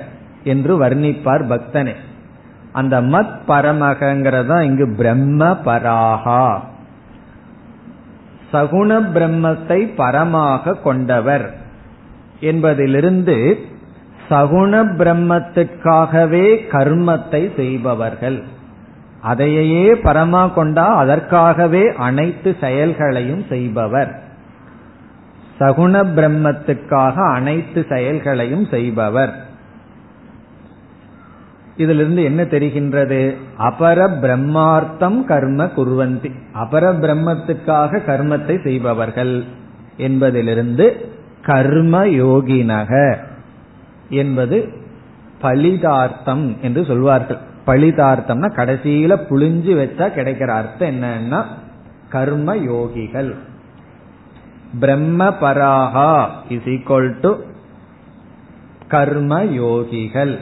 [SPEAKER 1] என்று வர்ணிப்பார் பக்தனே. அந்த மத் பரமகங்கிறதா இங்கு பிரம்ம பராகா சகுண பிரம்மத்தை பரமாக கொண்டவர் என்பதிலிருந்து சகுண பிரம்மத்திற்காகவே கர்மத்தை செய்பவர்கள். அதையே பரமா கொண்டா அதற்காகவே அனைத்து செயல்களையும் செய்பவர். சகுண பிரம்மத்துக்காக அனைத்து செயல்களையும் செய்பவர். இதிலிருந்து என்ன தெரிகின்றது? அபர பிரம்மார்த்தம் கர்ம குருவந்தி. அபர பிரம்மத்துக்காக கர்மத்தை செய்பவர்கள் என்பதிலிருந்து கர்ம யோகினக என்பது பலிதார்த்தம் என்று சொல்வார்கள். பலிதார்த்தம்னா கடைசியில புளிஞ்சு வச்சா கிடைக்கிற அர்த்தம் என்னன்னா கர்ம யோகிகள். பிரம்ம பராகா இஸ் ஈக்வல் டு கர்ம யோகிகள்.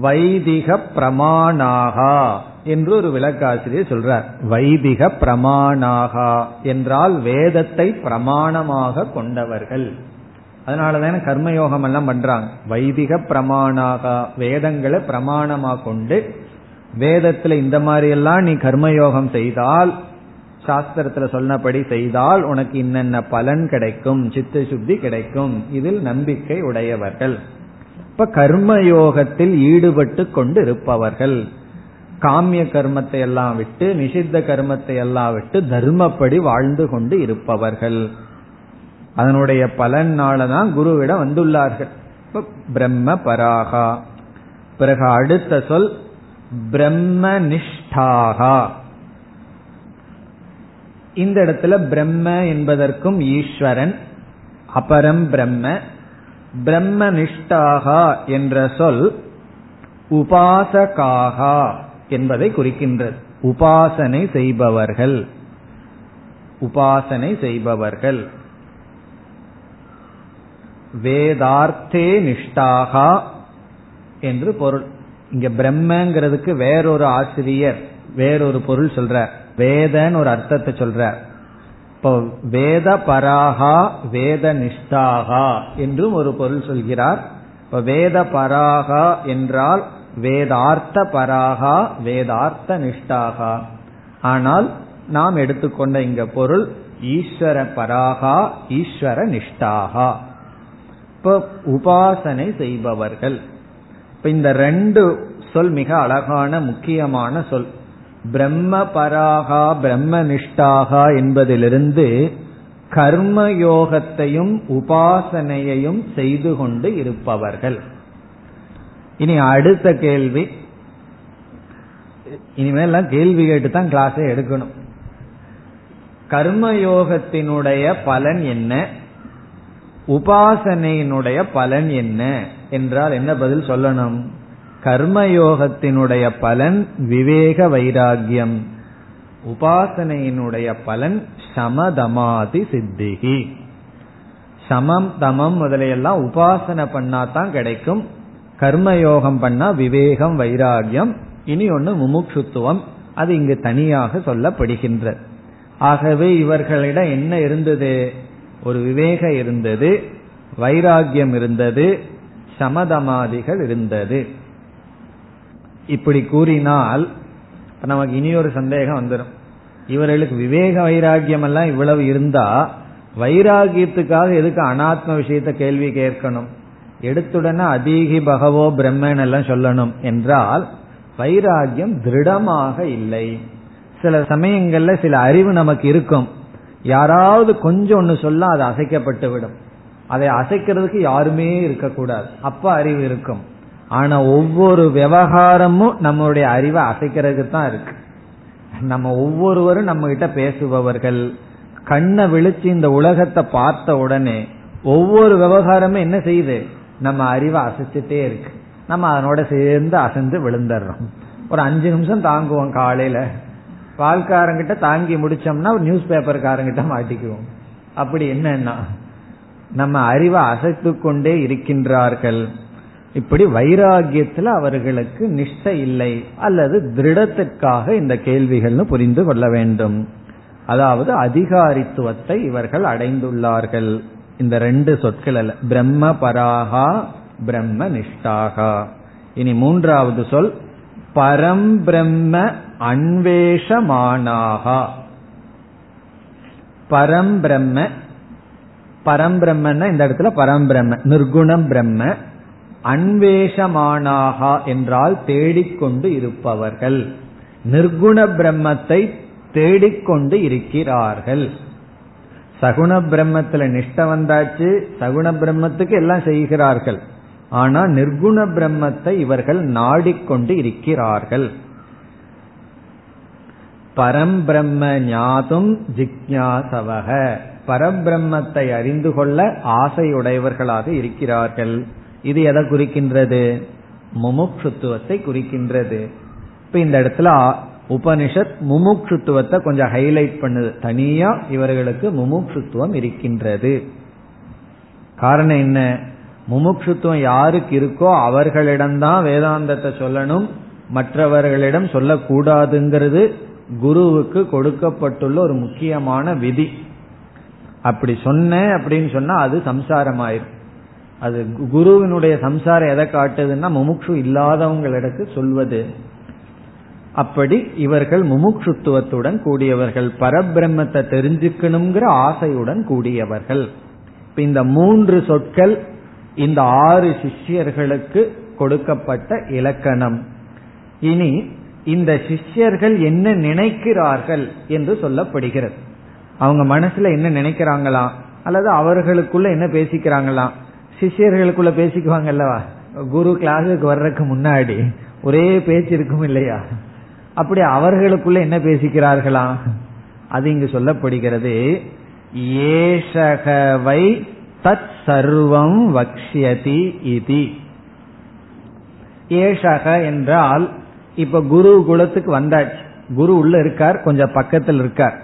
[SPEAKER 1] வைதிக பிரமாணாகா என்று ஒரு விளக்காசிரியர் சொல்றார். வைதிக பிரமாணாகா என்றால் வேதத்தை பிரமாணமாக கொண்டவர்கள். அதனாலதான கர்மயோகம் எல்லாம் பண்றாங்க. வைதிக பிரமாணாக வேதங்களை பிரமாணமா கொண்டு வேதத்துல இந்த மாதிரி எல்லாம் நீ கர்மயோகம் செய்தால் சாஸ்திரத்துல சொன்னபடி செய்தால் உனக்கு இன்னென்ன பலன் கிடைக்கும் சித்த சுத்தி கிடைக்கும். இதில் நம்பிக்கை உடையவர்கள். இப்ப கர்மயோகத்தில் ஈடுபட்டு கொண்டு இருப்பவர்கள் காமிய கர்மத்தை எல்லாம் விட்டு நிஷித்த கர்மத்தை எல்லாம் விட்டு தர்மப்படி வாழ்ந்து கொண்டு இருப்பவர்கள். அதனுடைய பலனாலதான் குருவிடம் வந்துள்ளார்கள். பிரம்ம பராகா. பிறகு அடுத்த சொல் பிரம்ம நிஷ்டாகா. இந்த இடத்துல பிரம்ம என்பதற்கும் ஈஸ்வரன் அபரம் பிரம்ம. பிரம்ம நிஷ்டாகா என்ற சொல் உபாசகாகா என்பதை குறிக்கின்றது. உபாசனை செய்பவர்கள். உபாசனை செய்பவர்கள். வேதார்த்தே நிஷ்டாகா என்று பொருள். இங்க பிரம்மங்கிறதுக்கு வேறொரு ஆசிரியர் வேறொரு பொருள் சொல்ற வேதன்னு ஒரு அர்த்தத்தை சொல்ற இப்போ வேத பராகா வேத நிஷ்டாகா என்றும் ஒரு பொருள் சொல்கிறார். இப்ப வேத பராகா என்றால் வேதார்த்த பராகா வேதார்த்த நிஷ்டாகா ஆனால் நாம் எடுத்துக்கொண்ட இங்க பொருள் ஈஸ்வர பராகா ஈஸ்வர நிஷ்டாகா உபாசனை செய்பவர்கள். இப்ப இந்த ரெண்டு சொல் மிக அழகான முக்கியமான சொல். பிரம்ம பராகா பிரம்ம நிஷ்டாகா என்பதிலிருந்து கர்மயோகத்தையும் உபாசனையையும் செய்து கொண்டு இருப்பவர்கள். இனி அடுத்த கேள்வி. இனிமேல் கேள்வி கேட்டு தான் கிளாஸை எடுக்கணும். கர்மயோகத்தினுடைய பலன் என்ன? உபாசனையினுடைய பலன் என்ன? என்றால் என்ன பதில் சொல்லணும்? கர்மயோகத்தினுடைய பலன் விவேக வைராகியம் உபாசனையினுடைய பலன் சமதமாதி சித்திகி. சமம் தமம் முதலையெல்லாம் உபாசனை பண்ணா தான் கிடைக்கும். கர்மயோகம் பண்ணா விவேகம் வைராகியம் இனி ஒன்னு முமுட்சுத்துவம். அது இங்கு தனியாக சொல்லப்படுகின்ற. ஆகவே இவர்களிடம் என்ன இருந்தது? ஒரு விவேக இருந்தது வைராகியம் இருந்தது சமதமாதிகள் இருந்தது. இப்படி கூறினால் நமக்கு இனி ஒரு சந்தேகம் வந்துடும் இவர்களுக்கு விவேக வைராகியம் எல்லாம் இவ்வளவு இருந்தா வைராகியத்துக்காக எதுக்கு அனாத்ம விஷயத்த கேள்வி கேட்கணும்? எடுத்துடனே அதீகி பகவோ பிரம்மன் எல்லாம் சொல்லணும் என்றால் வைராகியம் திருடமாக இல்லை. சில சமயங்கள்ல சில அறிவு நமக்கு இருக்கும். யாராவது கொஞ்சம் ஒன்னு சொல்ல அது அசைக்கப்பட்டு விடும் அதை அசைக்கிறதுக்கு யாருமே இருக்கக்கூடாது. அப்ப அறிவு இருக்கும். ஆனா ஒவ்வொரு விவகாரமும் நம்மளுடைய அறிவை அசைக்கிறதுக்கு தான் இருக்கு. நம்ம ஒவ்வொருவரும் நம்ம கிட்ட பேசுபவர்கள். கண்ணை விழிச்சு இந்த உலகத்தை பார்த்த உடனே ஒவ்வொரு விவகாரமும் என்ன செய்யுது? நம்ம அறிவை அசைச்சிட்டே இருக்கு. நம்ம அதனோட சேர்ந்து அசைந்து விழுந்துடுறோம். ஒரு அஞ்சு நிமிஷம் தாங்குவோம் காலையில. பால்காரங்கிட்ட தாங்கி முடிச்சோம்னா நியூஸ் பேப்பர்காரங்கிட்ட மாட்டிக்குவோம். அப்படி என்னன்னா நம்ம அறிவை அசைத்து கொண்டே இருக்கின்றார்கள். இப்படி வைராகியத்தில் அவர்களுக்கு நிஷ்டை இல்லை அல்லது திருடத்திற்காக இந்த கேள்விகள்னு புரிந்து கொள்ள வேண்டும். அதாவது அதிகாரித்துவத்தை இவர்கள் அடைந்துள்ளார்கள். இந்த ரெண்டு சொற்கள் அல்ல பிரம்ம பராகா பிரம்ம நிஷ்டாகா. இனி மூன்றாவது சொல் பரம் பிரம்ம அன்வேஷமானாகா. பரம் பிரம்ம பரம் பிரம்மன்னா இந்த இடத்துல பரம் பிரம்ம நிர்குணம் பிரம்ம அன்வேஷமானாகா என்றால் தேடிக்கொண்டு இருப்பவர்கள். நிர்குண பிரம்மத்தை தேடிக்கொண்டு இருக்கிறார்கள். சகுண பிரம்மத்துல நிஷ்ட வந்தாச்சு சகுண பிரம்மத்துக்கு எல்லாம் செய்கிறார்கள். ஆனா நிர்குண பிரம்மத்தை இவர்கள் நாடிக்கொண்டு இருக்கிறார்கள். பரம்பிரம்ம ஞாதும் ஜிக்யாசவக. பரபிரம்மத்தை அறிந்து கொள்ள ஆசையுடையவர்களாக இருக்கிறார்கள். இது எதை குறிக்கின்றது? முமுட்சுத்துவத்தை குறிக்கின்றது. இப்ப இந்த இடத்துல உபனிஷத் முமுட்சுத்துவத்தை கொஞ்சம் ஹைலைட் பண்ணுது. தனியா இவர்களுக்கு முமுட்சுத்துவம் இருக்கின்றது. காரணம் என்ன? முமுட்சுத்துவம் யாருக்கு இருக்கோ அவர்களிடம்தான் வேதாந்தத்தை சொல்லணும். மற்றவர்களிடம் சொல்லக்கூடாதுங்கிறது குருவுக்கு கொடுக்கப்பட்டுள்ள ஒரு முக்கியமான விதி. அப்படி சொன்னேன் அப்படின்னு சொன்னா அது சம்சாரமாயிரும். அது குருவினுடைய சம்சாரம் எதை காட்டுதுன்னா முமுட்சு இல்லாதவங்களிடத்து சொல்வது. அப்படி இவர்கள் முமுட்சுத்துவத்துடன் கூடியவர்கள் பரபிரம்மத்தை தெரிஞ்சுக்கணுங்கிற ஆசையுடன் கூடியவர்கள். இப்ப இந்த மூன்று சொற்கள் இந்த ஆறு சிஷ்யர்களுக்கு கொடுக்கப்பட்ட இலக்கணம். இனி இந்த சிஷ்யர்கள் என்ன நினைக்கிறார்கள் என்று சொல்லப்படுகிறது. அவங்க மனசுல என்ன நினைக்கிறாங்களாம் அல்லது அவர்களுக்குள்ள என்ன பேசிக்கிறாங்களாம் சிஷியர்களுக்குள்ள பேசிக்குவாங்கல்லவா குரு கிளாஸுக்கு வர்றதுக்கு முன்னாடி ஒரே பேச்சு இருக்கும் இல்லையா? அப்படி அவர்களுக்குள்ள என்ன பேசிக்கிறார்களா? அது இங்கு சொல்லப்படுகிறது ஏஷகவை தத் சர்வம் வக்ஷியதி இதி. ஏஷக என்றால் இப்ப குரு குலத்துக்கு வந்தாச்சு. குரு உள்ள இருக்கார் கொஞ்சம் பக்கத்தில் இருக்கார்.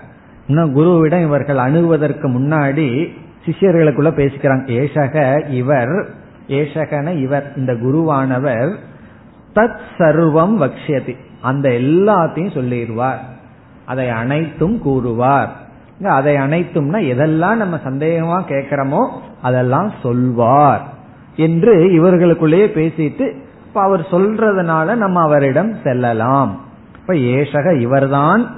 [SPEAKER 1] இன்னும் குருவிடம் இவர்கள் அணுகுவதற்கு முன்னாடி சிஷியர்களுக்குள்ள பேசிக்கிறாங்க. ஏஷக இவர் ஏசகன இவர் இந்த குருவானவர் தத் சர்வம் வக்ஷயதி. அந்த எல்லாத்தையும் சொல்லிடுவார். அதை அனைத்தும் கூறுவார். அதை அனைத்தும்னா எதெல்லாம் நம்ம சந்தேகமா கேட்கிறோமோ அதெல்லாம் சொல்வார் என்று இவர்களுக்குள்ளேயே பேசிட்டு இப்ப அவர் சொல்றதுனால நம்ம அவரிடம் செல்லலாம். இப்ப ஏஷக இவர்தான்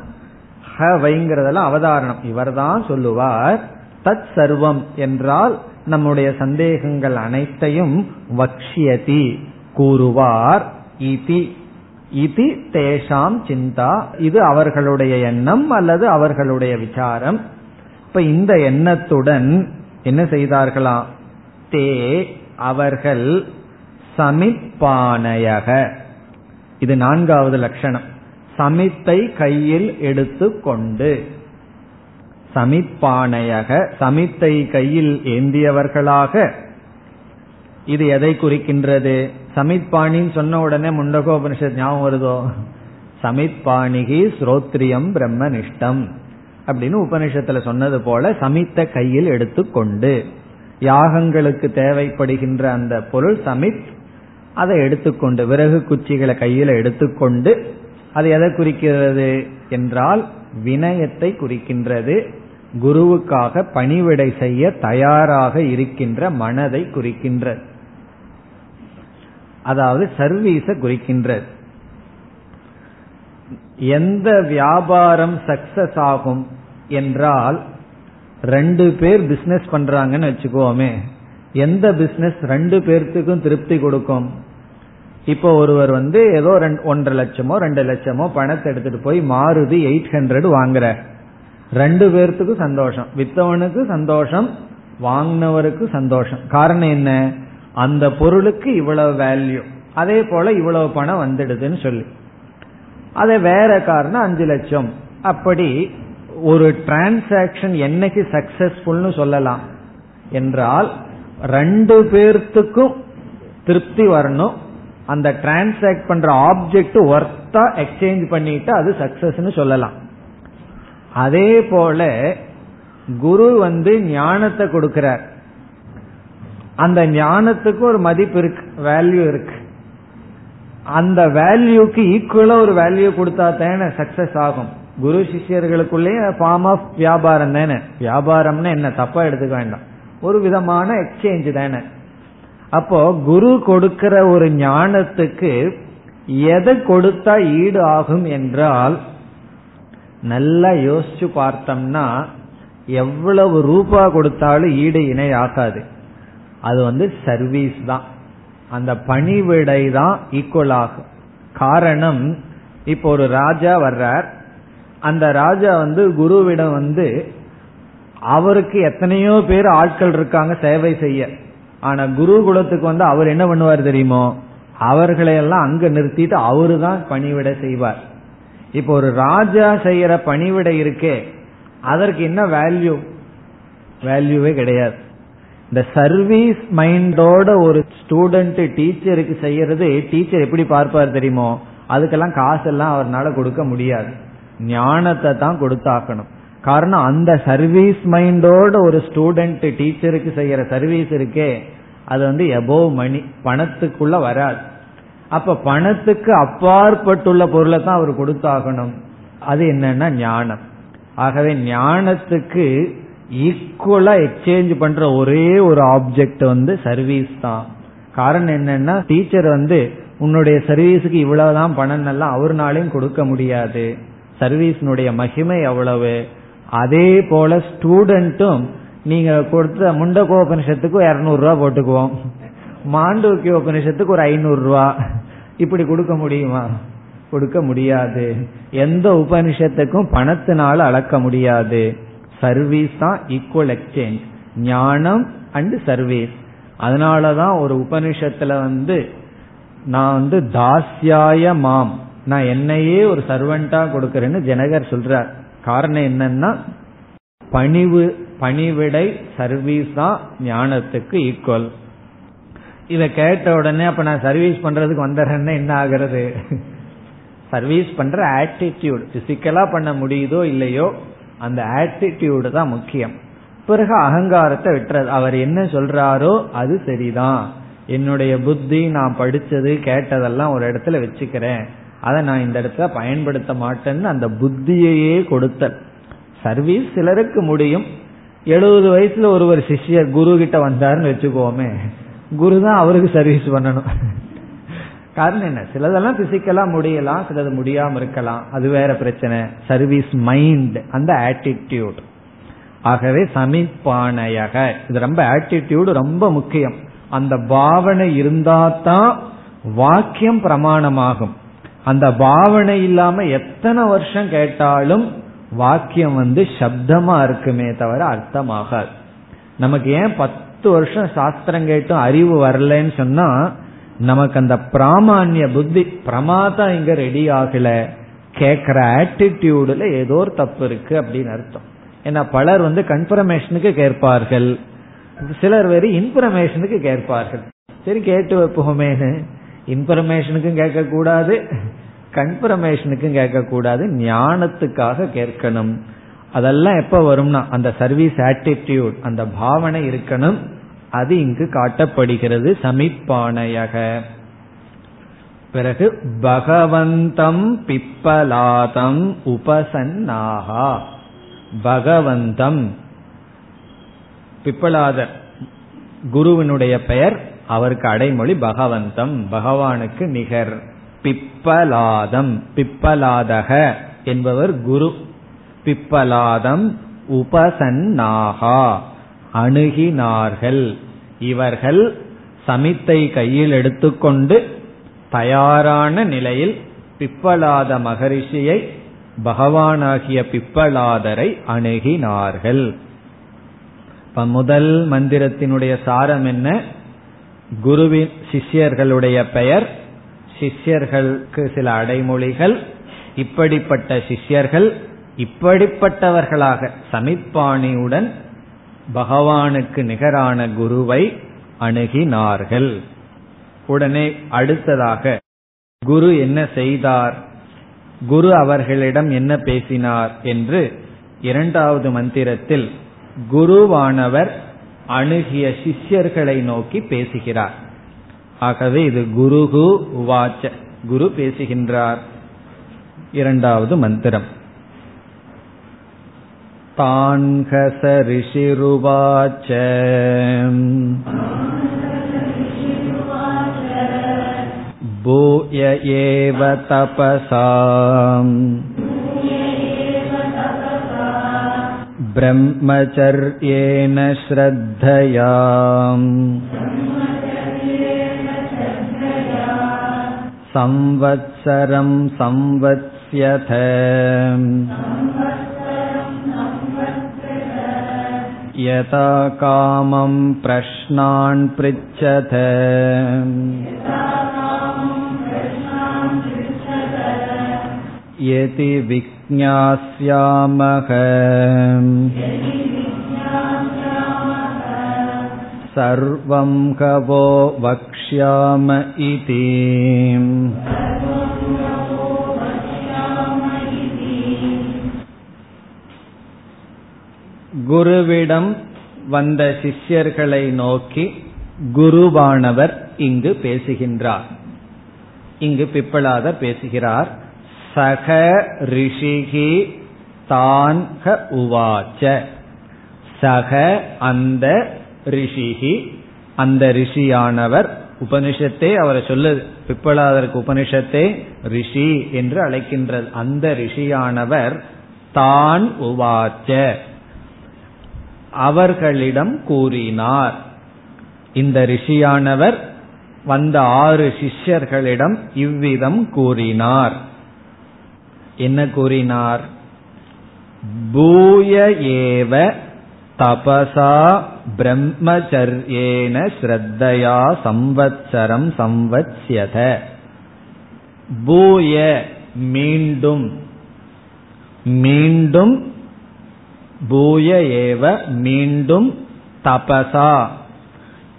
[SPEAKER 1] ஹ வைங்கிறதெல்லாம் அவதாரணம். இவர்தான் சொல்லுவார் தத் சர்வம் என்றால் நம்முடைய சந்தேகங்கள் அனைத்தையும் வக்ஷியதி கூறுவார். இதி இது தேஷாம் சிந்தா இது அவர்களுடைய எண்ணம் அல்லது அவர்களுடைய விசாரம். இப்ப இந்த எண்ணத்துடன் என்ன செய்தார்களாம் தே அவர்கள் சமிப்பானையக. இது நான்காவது லட்சணம். சமித்தை கையில் எடுத்துக்கொண்டு. சமிப்பானையக சமித்தை கையில் ஏந்தியவர்களாக. இது எதை குறிக்கின்றது? சமிப்பாணின்னு சொன்ன உடனே முண்டகோபனிஷத் ஞாபகம் வருதோ? சமிப்பாணிகி ஸ்ரோத்ரியம் பிரம்மனிஷ்டம் அப்படின்னு உபனிஷத்துல சொன்னது போல சமித்த கையில் எடுத்துக்கொண்டு. யாகங்களுக்கு தேவைப்படுகின்ற அந்த பொருள் சமித் அதை எடுத்துக்கொண்டு விறகு குச்சிகளை கையில எடுத்துக்கொண்டு அது எதை குறிக்கிறது என்றால் வினயத்தை குறிக்கின்றது. குருவுக்காக பணிவிடை செய்ய தயாராக இருக்கின்ற மனதை குறிக்கின்றது. அதாவது சர்வீஸ குறிக்கின்றது. எந்த வியாபாரம் சக்சஸ் ஆகும் என்றால் ரெண்டு பேர் பிசினஸ் பண்றாங்கன்னு வச்சுக்கோமே எந்த பிசினஸ் ரெண்டு பேர்த்துக்கும் திருப்தி கொடுக்கும்? இப்போ ஒருவர் வந்து ஏதோ ஒன்றரை லட்சமோ ரெண்டு லட்சமோ பணத்தை எடுத்துட்டு போய் மாறுதி எயிட் ஹண்ட்ரட் வாங்குற ரெண்டு பேர்த்துக்கு சந்தோஷம். வித்தவனுக்கு சந்தோஷம் வாங்கினவருக்கு சந்தோஷம். காரணம் என்ன? அந்த பொருளுக்கு இவ்வளவு வேல்யூ அதே போல இவ்வளவு பணம் வந்துடுதுன்னு சொல்லி. அதை வேற காரணம் அஞ்சு லட்சம். அப்படி ஒரு டிரான்சாக்சன் என்னைக்கு சக்சஸ்ஃபுல்னு சொல்லலாம். என்றால் ரெண்டு பேர்த்துக்கும் திருப்தி வரணும் அந்த டிரான்சாக்ட் பண்ற ஆப்ஜெக்ட் ஒர்த்தா எக்ஸ்சேஞ்ச் பண்ணிட்டு அது சக்சஸ்னு சொல்லலாம். அதே போல குரு வந்து ஞானத்தை கொடுக்கிறார். அந்த ஞானத்துக்கு ஒரு மதிப்பு இருக்கு வேல்யூ இருக்கு. அந்த வேல்யூக்கு ஈக்குவலா ஒரு வேல்யூ கொடுத்தா தானே சக்சஸ் ஆகும். குரு சிஷ்யர்களுக்குள்ளேயே ஃபார்ம் ஆஃப் வியாபாரம் தானே. வியாபாரம்னு என்ன? தப்பா எடுத்துக்க வேண்டாம். ஒரு விதமான எக்ஸ்சேஞ்ச் தானே. அப்போ குரு கொடுக்கிற ஒரு ஞானத்துக்கு எதை கொடுத்தா ஈடு ஆகும் என்றால் நல்லா யோசிச்சு பார்த்தோம்னா எவ்வளவு ரூபா கொடுத்தாலும் ஈடு இணை ஆகாது. அது வந்து சர்வீஸ் தான். அந்த பணிவிடை தான் ஈக்குவல் ஆகும். காரணம் இப்போ ஒரு ராஜா வர்றார். அந்த ராஜா வந்து குருவிடம் வந்து அவருக்கு எத்தனையோ பேர் ஆட்கள் இருக்காங்க சேவை செய்ய. ஆனா குருகுலத்துக்கு வந்து அவர் என்ன பண்ணுவார் தெரியுமோ? அவர்களை எல்லாம் அங்க நிறுத்திட்டு அவரு தான் பணிவிட செய்வார். இப்போ ஒரு ராஜா செய்யற பணிவிடை இருக்கே அதற்கு என்ன வேல்யூ வேல்யூவே கிடையாது. இந்த சர்வீஸ் மைண்டோட ஒரு ஸ்டூடெண்ட் டீச்சருக்கு செய்யறது டீச்சர் எப்படி பார்ப்பார் தெரியுமோ? அதுக்கெல்லாம் காசெல்லாம் அவர்னால கொடுக்க முடியாது. ஞானத்தை தான் கொடுத்தாக்கணும். காரணம் அந்த சர்வீஸ் மைண்டோட ஒரு ஸ்டூடெண்ட் டீச்சருக்கு செய்யற சர்வீஸ் இருக்கே அது வந்து எபோவ் மணி பணத்துக்குள்ள வராது. அப்ப பணத்துக்கு அப்பாற்பட்டுள்ள பொருளை தான் அவர் கொடுத்தாகணும். அது என்னன்னா ஞானம். ஆகவே ஞானத்துக்கு ஈக்குவலா எக்ஸ்சேஞ்ச் பண்ற ஒரே ஒரு ஆப்ஜெக்ட் வந்து சர்வீஸ் தான். காரணம் என்னன்னா டீச்சர் வந்து உன்னுடைய சர்வீஸுக்கு இவ்வளவுதான் பணம் எல்லாம் அவர்னாலையும் கொடுக்க முடியாது. சர்வீஸினுடைய மகிமை எவ்வளவு? அதே போல ஸ்டூடெண்ட்டும் நீங்க கொடுத்த முண்டகோ உபனிஷத்துக்கு இருநூறு ரூபா போட்டுக்குவோம். மாண்டூக்கிய உபனிஷத்துக்கு ஒரு ஐநூறு ரூபா. இப்படி கொடுக்க முடியுமா? கொடுக்க முடியாது. எந்த உபனிஷத்துக்கும் பணத்தினால அளக்க முடியாது. சர்வீஸ் தான் ஈக்குவல் எக்ஸ்சேஞ்ச் ஞானம் அண்ட் சர்வீஸ் அதனாலதான் ஒரு உபனிஷத்துல வந்து நான் வந்து தாஸ்யாய மாம். நான் என்னையே ஒரு சர்வெண்டா கொடுக்கறேன்னு ஜனகர் சொல்றார். காரணம் என்னன்னா பணிவு பணிவிடை சர்வீஸ் தான் ஞானத்துக்கு ஈக்குவல் இதை கேட்ட உடனே அப்ப நான் சர்வீஸ் பண்றதுக்கு வந்துடுறேன்னா என்ன ஆகிறது? சர்வீஸ் பண்ற ஆட்டிடியூட் பிசிக்கலா பண்ண முடியுதோ இல்லையோ அந்த ஆட்டிடியூடு தான் முக்கியம். பிறகு அகங்காரத்தை விட்டுறது. அவர் என்ன சொல்றாரோ அது சரிதான். என்னுடைய புத்தி நான் படிச்சது கேட்டதெல்லாம் ஒரு இடத்துல வச்சுக்கிறேன். அதை நான் இந்த இடத்துல பயன்படுத்த மாட்டேன்னு அந்த புத்தியையே கொடுத்தல் சர்வீஸ் சிலருக்கு முடியும். எழுபது வயசுல ஒருவர் சிஷ்யர் குரு கிட்ட வந்தாருன்னு வச்சுக்கோமே குரு தான் அவருக்கு சர்வீஸ் பண்ணணும். காரணம் என்ன? சிலதெல்லாம் பிசிக்கலா முடியலாம் சிலது முடியாம இருக்கலாம். அது வேற பிரச்சனை. சர்வீஸ் மைண்ட் அந்த ஆட்டிடியூட் ஆகவே சமிப்பானையக. இது ரொம்ப ஆட்டிடியூடு ரொம்ப முக்கியம். அந்த பாவனை இருந்தா தான் வாக்கியம் பிரமாணமாகும். அந்த பாவனை இல்லாம எத்தனை வருஷம் கேட்டாலும் வாக்கியம் வந்து சப்தமா இருக்குமே தவிர அர்த்தமாகாது. நமக்கு ஏன் பத்து வருஷம் சாஸ்திரம் கேட்டும் அறிவு வரலன்னு சொன்னா நமக்கு அந்த பிராமான்ய புத்தி பிரமாதம் இங்க ரெடி ஆகல கேட்கிற ஆட்டிடியூடுல ஏதோ ஒரு தப்பு இருக்கு அப்படின்னு அர்த்தம். ஏன்னா பலர் வந்து கன்ஃபர்மேஷனுக்கு கேட்பார்கள். சிலர் வெறும் இன்ஃபர்மேஷனுக்கு கேட்பார்கள். சரி கேட்டு வைப்போமேனு இன்ஃபர்மேஷனுக்கும் கேட்கக்கூடாது கன்ஃபர்மேஷனுக்கும் கேட்கக்கூடாது ஞானத்துக்காக கேட்கணும். அதெல்லாம் எப்ப வரும்னா அந்த சர்வீஸ் ஆட்டிடியூட் அந்த பாவனை இருக்கணும். அது இங்கு காட்டப்படுகிறது சமிப்பானையக. பிறகு பகவந்தம் பிப்பலாதம் உபசன்னாகா. பகவந்தம் பிப்பலாதர் குருவினுடைய பெயர் அவருக்கு அடைமொழி பகவந்தம். பகவானுக்கு நிகர். பிப்பலாதம். பிப்பலாதக என்பவர் குரு. பிப்பலாதம் உபசன்னாகா. அணுகினார்கள். இவர்கள் சமித்தை கையில் எடுத்துக்கொண்டு தயாரான நிலையில் பிப்பலாத மகரிஷியை பகவானாகிய பிப்பலாதரை அணுகினார்கள். இப்ப முதல் மந்திரத்தினுடைய சாரம் என்ன? குருவின் சிஷ்யர்களுடைய பெயர் சிஷ்யர்களுக்கு சில அடைமொழிகள் இப்படிப்பட்ட சிஷ்யர்கள் இப்படிப்பட்டவர்களாக சமிப்பாணியுடன் பகவானுக்கு நிகரான குருவை அணுகினார்கள். உடனே அடுத்ததாக குரு என்ன செய்தார்? குரு அவர்களிடம் என்ன பேசினார்? என்று இரண்டாவது மந்திரத்தில் குருவானவர் அணுகிய சிஷ்யர்களை நோக்கி பேசுகிறார் ஆகவே இது குருகு உவாச்ச குரு பேசுகின்றார் இரண்டாவது மந்திரம் तान्हस ऋषिरुवाच भूय एव तपसा ब्रह्मचर्येण श्रद्धया संवत्सरं संवत्स्यथ यथा कामं प्रश्नान् पृच्छथ यदि विज्ञास्यामः सर्वं कवो वक्ष्याम इति குருவிடம் வந்த சிஷ்யர்களை நோக்கி குருவானவர் இங்கு பேசுகின்றார் இங்கு பிப்பலாதர் பேசுகிறார் சக ரிஷிகி தான் உவாச்ச. சக அந்த ரிஷிகி அந்த ரிஷியானவர் உபனிஷத்தே அவரை சொல்லுது. பிப்பலாதருக்கு உபனிஷத்தே ரிஷி என்று அழைக்கின்றது. அந்த ரிஷியானவர் தான் உவாச்ச. அவர்களிடம் கூறினார். இந்த ரிஷியானவர் வந்த ஆறு சிஷ்யர்களிடம் இவ்விதம் கூறினார். என்ன கூறினார்? பூய ஏவ தபசா பிரம்மச்சரியேன ஸ்ரத்தையா சம்வத்சரம் சம்வத்யத பூய மீண்டும் மீண்டும் பூய ஏவ மீண்டும் தபசா.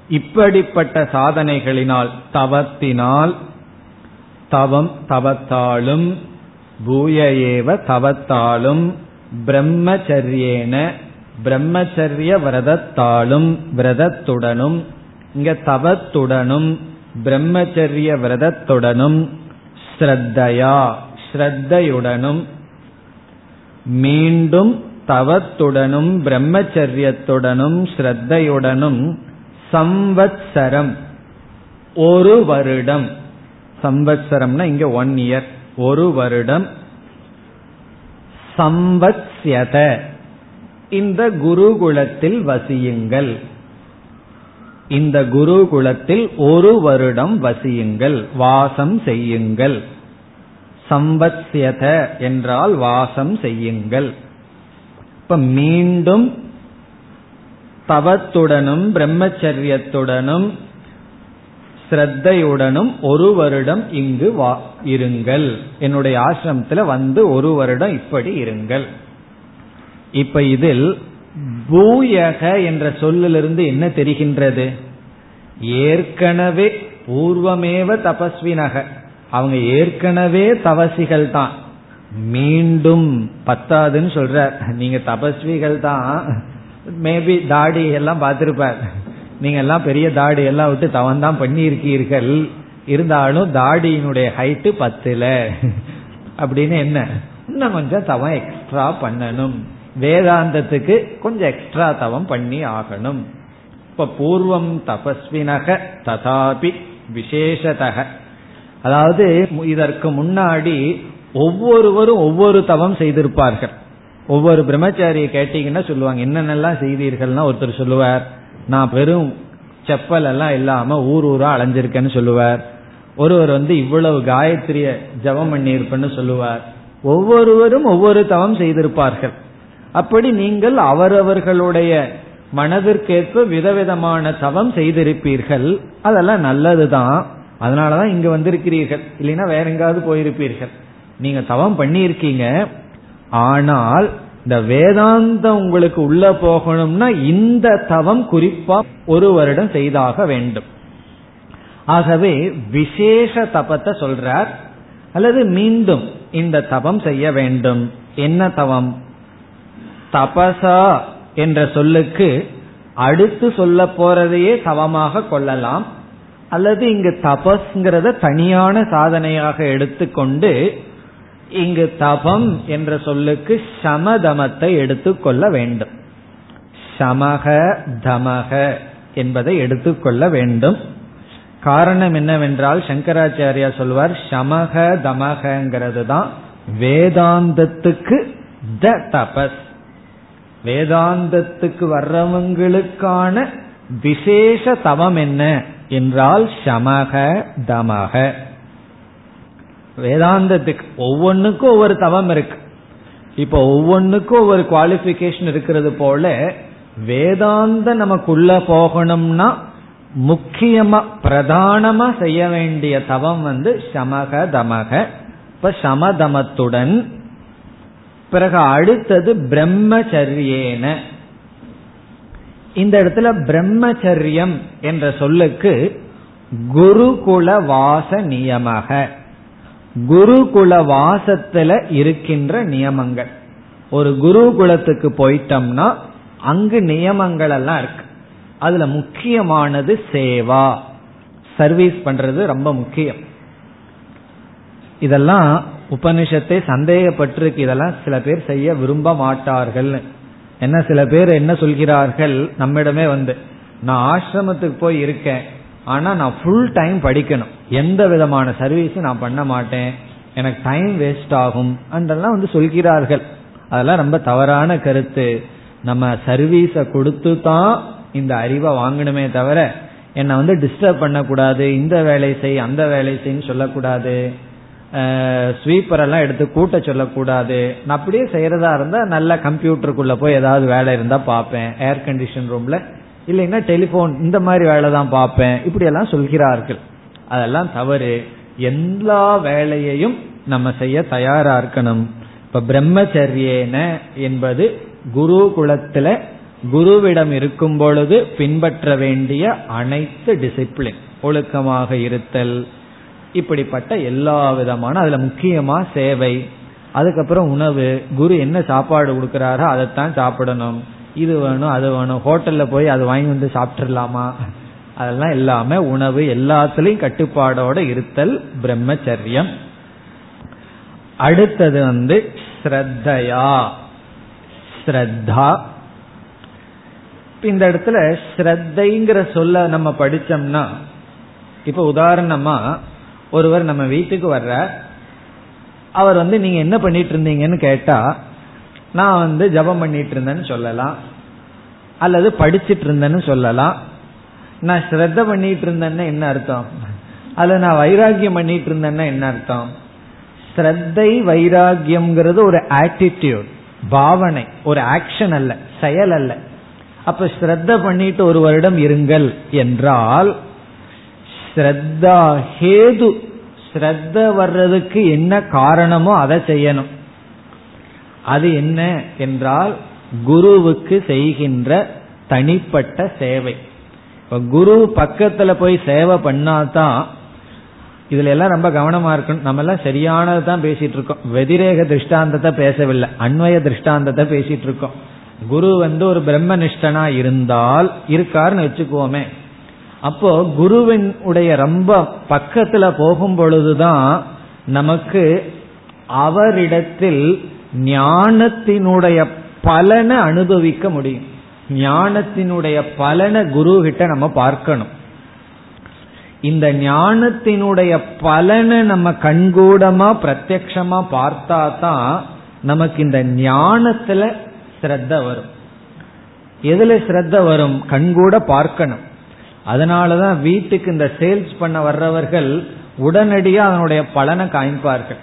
[SPEAKER 1] இப்படிப்பட்ட சாதனைகளினால் தவத்தினால் தவம் தவத்தாலும் பூய ஏவ தவத்தாலும் பிரம்மச்சரியேன பிரம்மச்சரிய விரதத்தாலும் விரதத்துடனும் இங்க தவத்துடனும் பிரம்மச்சரிய விரதத்துடனும் ஸ்ரத்தையா ஸ்ரத்தையுடனும் மீண்டும் தவத்துடனும் பிரம்மச்சரியத்துடனும் ஸ்ரத்தையுடனும் சம்வத்சரம் ஒரு வருடம். சம்வத்சரம்னா இங்க ஒன் இயர் ஒரு வருடம் சம்பத்யத இந்த குருகுலத்தில் வசியுங்கள். இந்த குருகுலத்தில் ஒரு வருடம் வசியுங்கள். வாசம் செய்யுங்கள். சம்பத்யத என்றால் வாசம் செய்யுங்கள். இப்ப மீண்டும் தவத்துடனும் பிரம்மச்சரியத்துடனும் ஸ்ரத்தையுடனும் ஒரு வருடம் இங்கு வா இருங்கள். என்னுடைய ஆசிரமத்தில் வந்து ஒரு வருடம் இப்படி இருங்கள். இப்ப இதில் பூயக என்ற சொல்லிலிருந்து என்ன தெரிகின்றது? ஏற்கனவே பூர்வமேவ தபஸ்வினக. அவங்க ஏற்கனவே தவசிகள் தான். மீண்டும் பத்தாதுன்னு சொல்ற நீங்க தபஸ்விகள் தான். மேபி தாடி எல்லாம் பார்த்திருப்பார். நீங்க எல்லாம் பெரிய தாடி எல்லாம் விட்டு தவன் தான் பண்ணியிருக்கீர்கள். இருந்தாலும் தாடியினுடைய ஹைட்டு பத்துல. அப்படின்னு என்ன? இன்னும் கொஞ்சம் தவம் எக்ஸ்ட்ரா பண்ணணும். வேதாந்தத்துக்கு கொஞ்சம் எக்ஸ்ட்ரா தவம் பண்ணி ஆகணும். இப்ப பூர்வம் தபஸ்வினக ததாபி விசேஷதக. அதாவது இதற்கு முன்னாடி ஒவ்வொருவரும் ஒவ்வொரு தவம் செய்திருப்பார்கள். ஒவ்வொரு பிரம்மச்சாரியை கேட்டீங்கன்னா சொல்லுவாங்க என்னென்னலாம் செய்தீர்கள்னா ஒருத்தர் சொல்லுவார் நான் பெரும் செப்பல் எல்லாம் இல்லாம ஊர் ஊரா அலைஞ்சிருக்கேன்னு சொல்லுவார். ஒருவர் வந்து இவ்வளவு காயத்ரிய ஜபம் பண்ணியிருப்பேன்னு சொல்லுவார். ஒவ்வொருவரும் ஒவ்வொரு தவம் செய்திருப்பார்கள். அப்படி நீங்கள் அவரவர்களுடைய மனதிற்கேற்ப விதவிதமான தவம் செய்திருப்பீர்கள். அதெல்லாம் நல்லதுதான். அதனாலதான் இங்க வந்திருக்கிறீர்கள். இல்லைன்னா வேற எங்காவது போயிருப்பீர்கள். நீங்க தவம் பண்ணியிருக்கீங்க. ஆனால் இந்த வேதாந்தம் உங்களுக்கு உள்ள போகணும்னா இந்த தவம் குறிப்பா ஒரு வருடம் செய்தாக வேண்டும். ஆகவே விசேஷ தபத்தை சொல்றார். அல்லது மீண்டும் இந்த தபம் செய்ய வேண்டும். என்ன தவம் தபசா என்ற சொல்லுக்கு அடுத்து சொல்ல போறதையே தவமாக கொள்ளலாம். அல்லது இங்கு தபஸ்ங்கிறத தனியான சாதனையாக எடுத்துக்கொண்டு இங்கு தபம் என்ற சொல்லுக்கு சமதமத்தை எடுத்துக்கொள்ள வேண்டும். சமக தமக என்பதை எடுத்துக்கொள்ள வேண்டும். காரணம் என்னவென்றால் சங்கராச்சாரியா சொல்வார் சமக தமகங்கிறது தான் வேதாந்தத்துக்கு த தபஸ். வேதாந்தத்துக்கு வர்றவங்களுக்கான விசேஷ தவம் என்ன என்றால் சமக தமக. வேதாந்தத்துக்கு ஒவ்வொன்றுக்கும் ஒவ்வொரு தவம் இருக்கு. இப்போ ஒவ்வொன்றுக்கும் ஒவ்வொரு குவாலிபிகேஷன் இருக்கிறது போல வேதாந்த நமக்குள்ள போகணும்னா முக்கியமா பிரதானமா செய்ய வேண்டிய தவம் வந்து சமக தமக. இப்ப சமதமத்துடன் பிறகு அடுத்தது பிரம்மச்சரியேன. இந்த இடத்துல பிரம்மச்சரியம் என்ற சொல்லுக்கு குருகுல வாச நியமக. குருகுல வாசத்துல இருக்கின்ற நியமங்கள். ஒரு குருகுலத்துக்கு போயிட்டோம்னா அங்கு நியமங்கள் எல்லாம் இருக்கு. அதுல முக்கியமானது சேவா. சர்வீஸ் பண்றது ரொம்ப முக்கியம். இதெல்லாம் உபனிஷத்தை சந்தேகப்பட்டிருக்கு. இதெல்லாம் சில பேர் செய்ய விரும்ப மாட்டார்கள். என்ன சில பேர் என்ன சொல்கிறார்கள்? நம்மிடமே வந்து நான் ஆசிரமத்துக்கு போய் இருக்கேன். ஆனா நான் ஃபுல் டைம் படிக்கணும். எந்த விதமான சர்வீஸும் நான் பண்ண மாட்டேன். எனக்கு டைம் வேஸ்ட் ஆகும். அதெல்லாம் வந்து சொல்கிறார்கள். அதெல்லாம் ரொம்ப தவறான கருத்து. நம்ம சர்வீஸை கொடுத்து தான் இந்த அறிவை வாங்கணுமே தவிர என்னை வந்து டிஸ்டர்ப் பண்ணக்கூடாது இந்த வேலை செய் அந்த வேலை செய்ன்னு சொல்லக்கூடாது. ஸ்வீப்பர் எல்லாம் எடுத்து கூட்ட சொல்லக்கூடாது. நான் அப்படியே செய்யறதா இருந்தா நல்ல கம்ப்யூட்டருக்குள்ள போய் ஏதாவது வேலை இருந்தா பார்ப்பேன். ஏர் கண்டிஷன் ரூம்ல இல்லைன்னா டெலிபோன் இந்த மாதிரி வேலை தான் பார்ப்பேன். இப்படி எல்லாம் சொல்கிறார்கள். அதெல்லாம் தவறு. எல்லா வேலையையும் நம்ம செய்ய தயாரா இருக்கணும். இப்ப பிரம்மச்சரியேன என்பது குரு குலத்துல குருவிடம் இருக்கும் பொழுது பின்பற்ற வேண்டிய அனைத்து டிசிப்ளின் ஒழுக்கமாக இருத்தல் இப்படிப்பட்ட எல்லா விதமான அதுல முக்கியமா சேவை அதுக்கப்புறம் உணவு குரு என்ன சாப்பாடு கொடுக்கிறாரோ அதைத்தான் சாப்பிடணும். இது வேணும் அது வேணும் ஹோட்டல்ல போய் அது வாங்கி வந்து சாப்பிட்டுலாமா அதெல்லாம் எல்லாமே உணவு எல்லாத்துலயும் கட்டுப்பாடோட இருத்தல் பிரம்மச்சரியம். அடுத்தது வந்து ஸ்ரத்தையா. ஸ்ரத்தா இந்த இடத்துல ஸ்ரத்தைங்கிற சொல்ல நம்ம படிச்சோம்னா இப்ப உதாரணமா ஒருவர் நம்ம வீட்டுக்கு வர்ற அவர் வந்து நீங்க என்ன பண்ணிட்டு இருந்தீங்கன்னு கேட்டா நான் வந்து ஜபம் பண்ணிட்டு இருந்தேன்னு சொல்லலாம். அல்லது படிச்சிட்டு இருந்தேன்னு சொல்லலாம். நான் ஸ்ரத்த பண்ணிட்டு இருந்தேன்னா என்ன அர்த்தம்? அல்லது நான் வைராக்கியம் பண்ணிட்டு இருந்தேன்னா என்ன அர்த்தம்? ஸ்ரத்தை வைராகியம்ங்கிறது ஒரு ஆட்டிடியூட் பாவனை ஒரு ஆக்ஷன் அல்ல செயல் அல்ல. அப்ப ஸ்ரத்த பண்ணிட்டு ஒரு வருடம் இருங்கள் என்றால் ஸ்ரத்தா ஹேது ஸ்ரத்த வர்றதுக்கு என்ன காரணமோ அதை செய்யணும். அது என்ன என்றால் குருவுக்கு செய்கின்ற தனிப்பட்ட சேவை. இப்ப குரு பக்கத்துல போய் சேவை பண்ணாதான் இதுல எல்லாம் ரொம்ப கவனமா இருக்கணும். நம்ம எல்லாம் சரியானதான் பேசிட்டு இருக்கோம். வெதிரேக திருஷ்டாந்தத்தை பேசவில்லை. அன்வய திருஷ்டாந்தத்தை பேசிட்டு இருக்கோம். குரு வந்து ஒரு பிரம்மனிஷ்டனா இருந்தால் இருக்காருன்னு வச்சுக்குவோமே. அப்போ குருவின் உடைய ரொம்ப பக்கத்துல போகும் பொழுதுதான் நமக்கு அவரிடத்தில் ஞானத்தினுடைய பலனை அனுபவிக்க முடியும். ஞானத்தினுடைய பலனை குரு கிட்ட நம்ம பார்க்கணும். இந்த ஞானத்தினுடைய பலனை நம்ம கண்கூடமா பிரத்யக்ஷமா பார்த்தா தான் நமக்கு இந்த ஞானத்துல ஸ்ரத்த வரும். எதுல ஸ்ரத்த வரும்? கண்கூட பார்க்கணும். அதனாலதான் வீட்டுக்கு இந்த சேல்ஸ் பண்ண வர்றவர்கள் உடனடியாக அதனுடைய பலனை காமிப்பார்கள்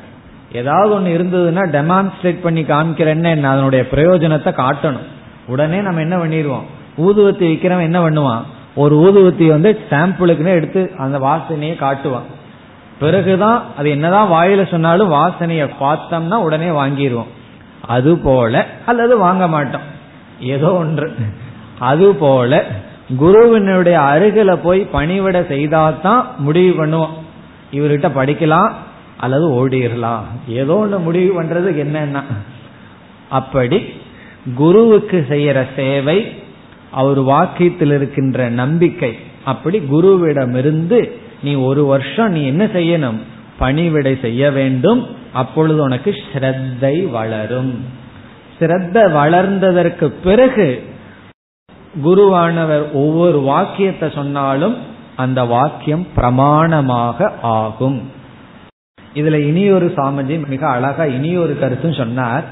[SPEAKER 1] ஏதாவது ஒன்று இருந்ததுன்னா டெமான்ஸ்ட்ரேட் பண்ணி காமிக்கிறேன்னு என்ன? அதனுடைய பிரயோஜனத்தை காட்டணும். உடனே நம்ம என்ன பண்ணிடுவோம்? ஊதுவத்தி விற்கிறவன் என்ன பண்ணுவான்? ஒரு ஊதுவத்தி வந்து சாம்பிளுக்குன்னு எடுத்து அந்த வாசனையை காட்டுவான். பிறகுதான் அது என்னதான் வாயில சொன்னாலும் வாசனையை பார்த்தோம்னா உடனே வாங்கிடுவோம். அது போல அல்லது வாங்க மாட்டோம். ஏதோ ஒன்று. அது போல குருவினுடைய அருகில போய் பணிவிட செய்தாதான் முடிவு பண்ணுவோம். இவர்கிட்ட படிக்கலாம் அல்லது ஓடிடலாம். ஏதோ ஒன்று முடிவு பண்றது என்னன்னா அப்படி குருவுக்கு செய்யற சேவை அவர் வாக்கியத்தில் இருக்கின்ற நம்பிக்கை அப்படி குருவிடமிருந்து நீ ஒரு வருஷம் நீ என்ன செய்யணும்? பணிவிடை செய்ய வேண்டும். அப்பொழுது உனக்கு ஸ்ரத்தை வளரும். ஸ்ரத்த வளர்ந்ததற்கு பிறகு குருவானவர் ஒவ்வொரு வாக்கியத்தை சொன்னாலும் அந்த வாக்கியம் பிரமாணமாக ஆகும். இதுல இனியொரு சாமஜி மிக அழகா இனியொரு கருத்தும் சொன்னார்.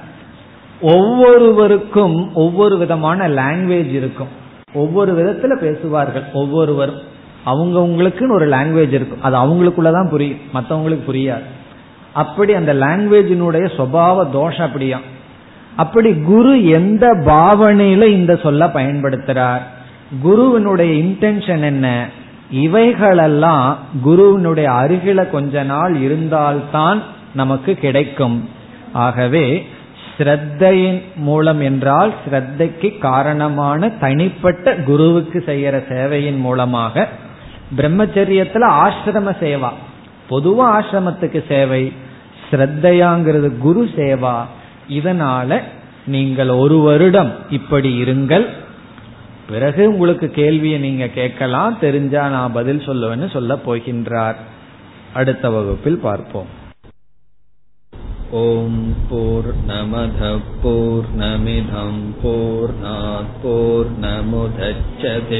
[SPEAKER 1] ஒவ்வொருவருக்கும் ஒவ்வொரு விதமான லாங்குவேஜ் இருக்கும். ஒவ்வொரு விதத்துல பேசுவார்கள். ஒவ்வொருவரும் அவங்கவுங்களுக்குன்னு ஒரு லாங்குவேஜ் இருக்கும். அது அவங்களுக்குள்ளதான் புரியும். மற்றவங்களுக்கு புரியாது. அப்படி அந்த லாங்குவேஜினுடைய சுவாவ தோஷம் அப்படியா? அப்படி குரு எந்த பாவனையில இந்த சொல்ல பயன்படுத்துறார்? குருவினுடைய இன்டென்ஷன் என்ன? இவைகளெல்லாம் குருவினுடைய அருகில கொஞ்ச நாள் இருந்தால்தான் நமக்கு கிடைக்கும். ஆகவே ஸ்ரத்தையின் மூலம் என்றால் ஸ்ரத்தைக்கு காரணமான தனிப்பட்ட குருவுக்கு செய்யற சேவையின் மூலமாக பிரம்மச்சரியத்துல ஆசிரம சேவா பொதுவா ஆசிரமத்துக்கு சேவை ஸ்ரத்தையாங்கிறது குரு சேவா இதனால நீங்கள் ஒரு வருடம் இப்படி இருங்கள் பிறகு உங்களுக்கு கேள்வியை நீங்க கேட்கலாம் தெரிஞ்சா நான் பதில் சொல்லுவேன்னு சொல்ல போகின்றார் அடுத்த வகுப்பில் பார்ப்போம்
[SPEAKER 2] ॐ पूर्णमधः पूर्णमिधम् पूर्णात् पूर्णमुदच्छते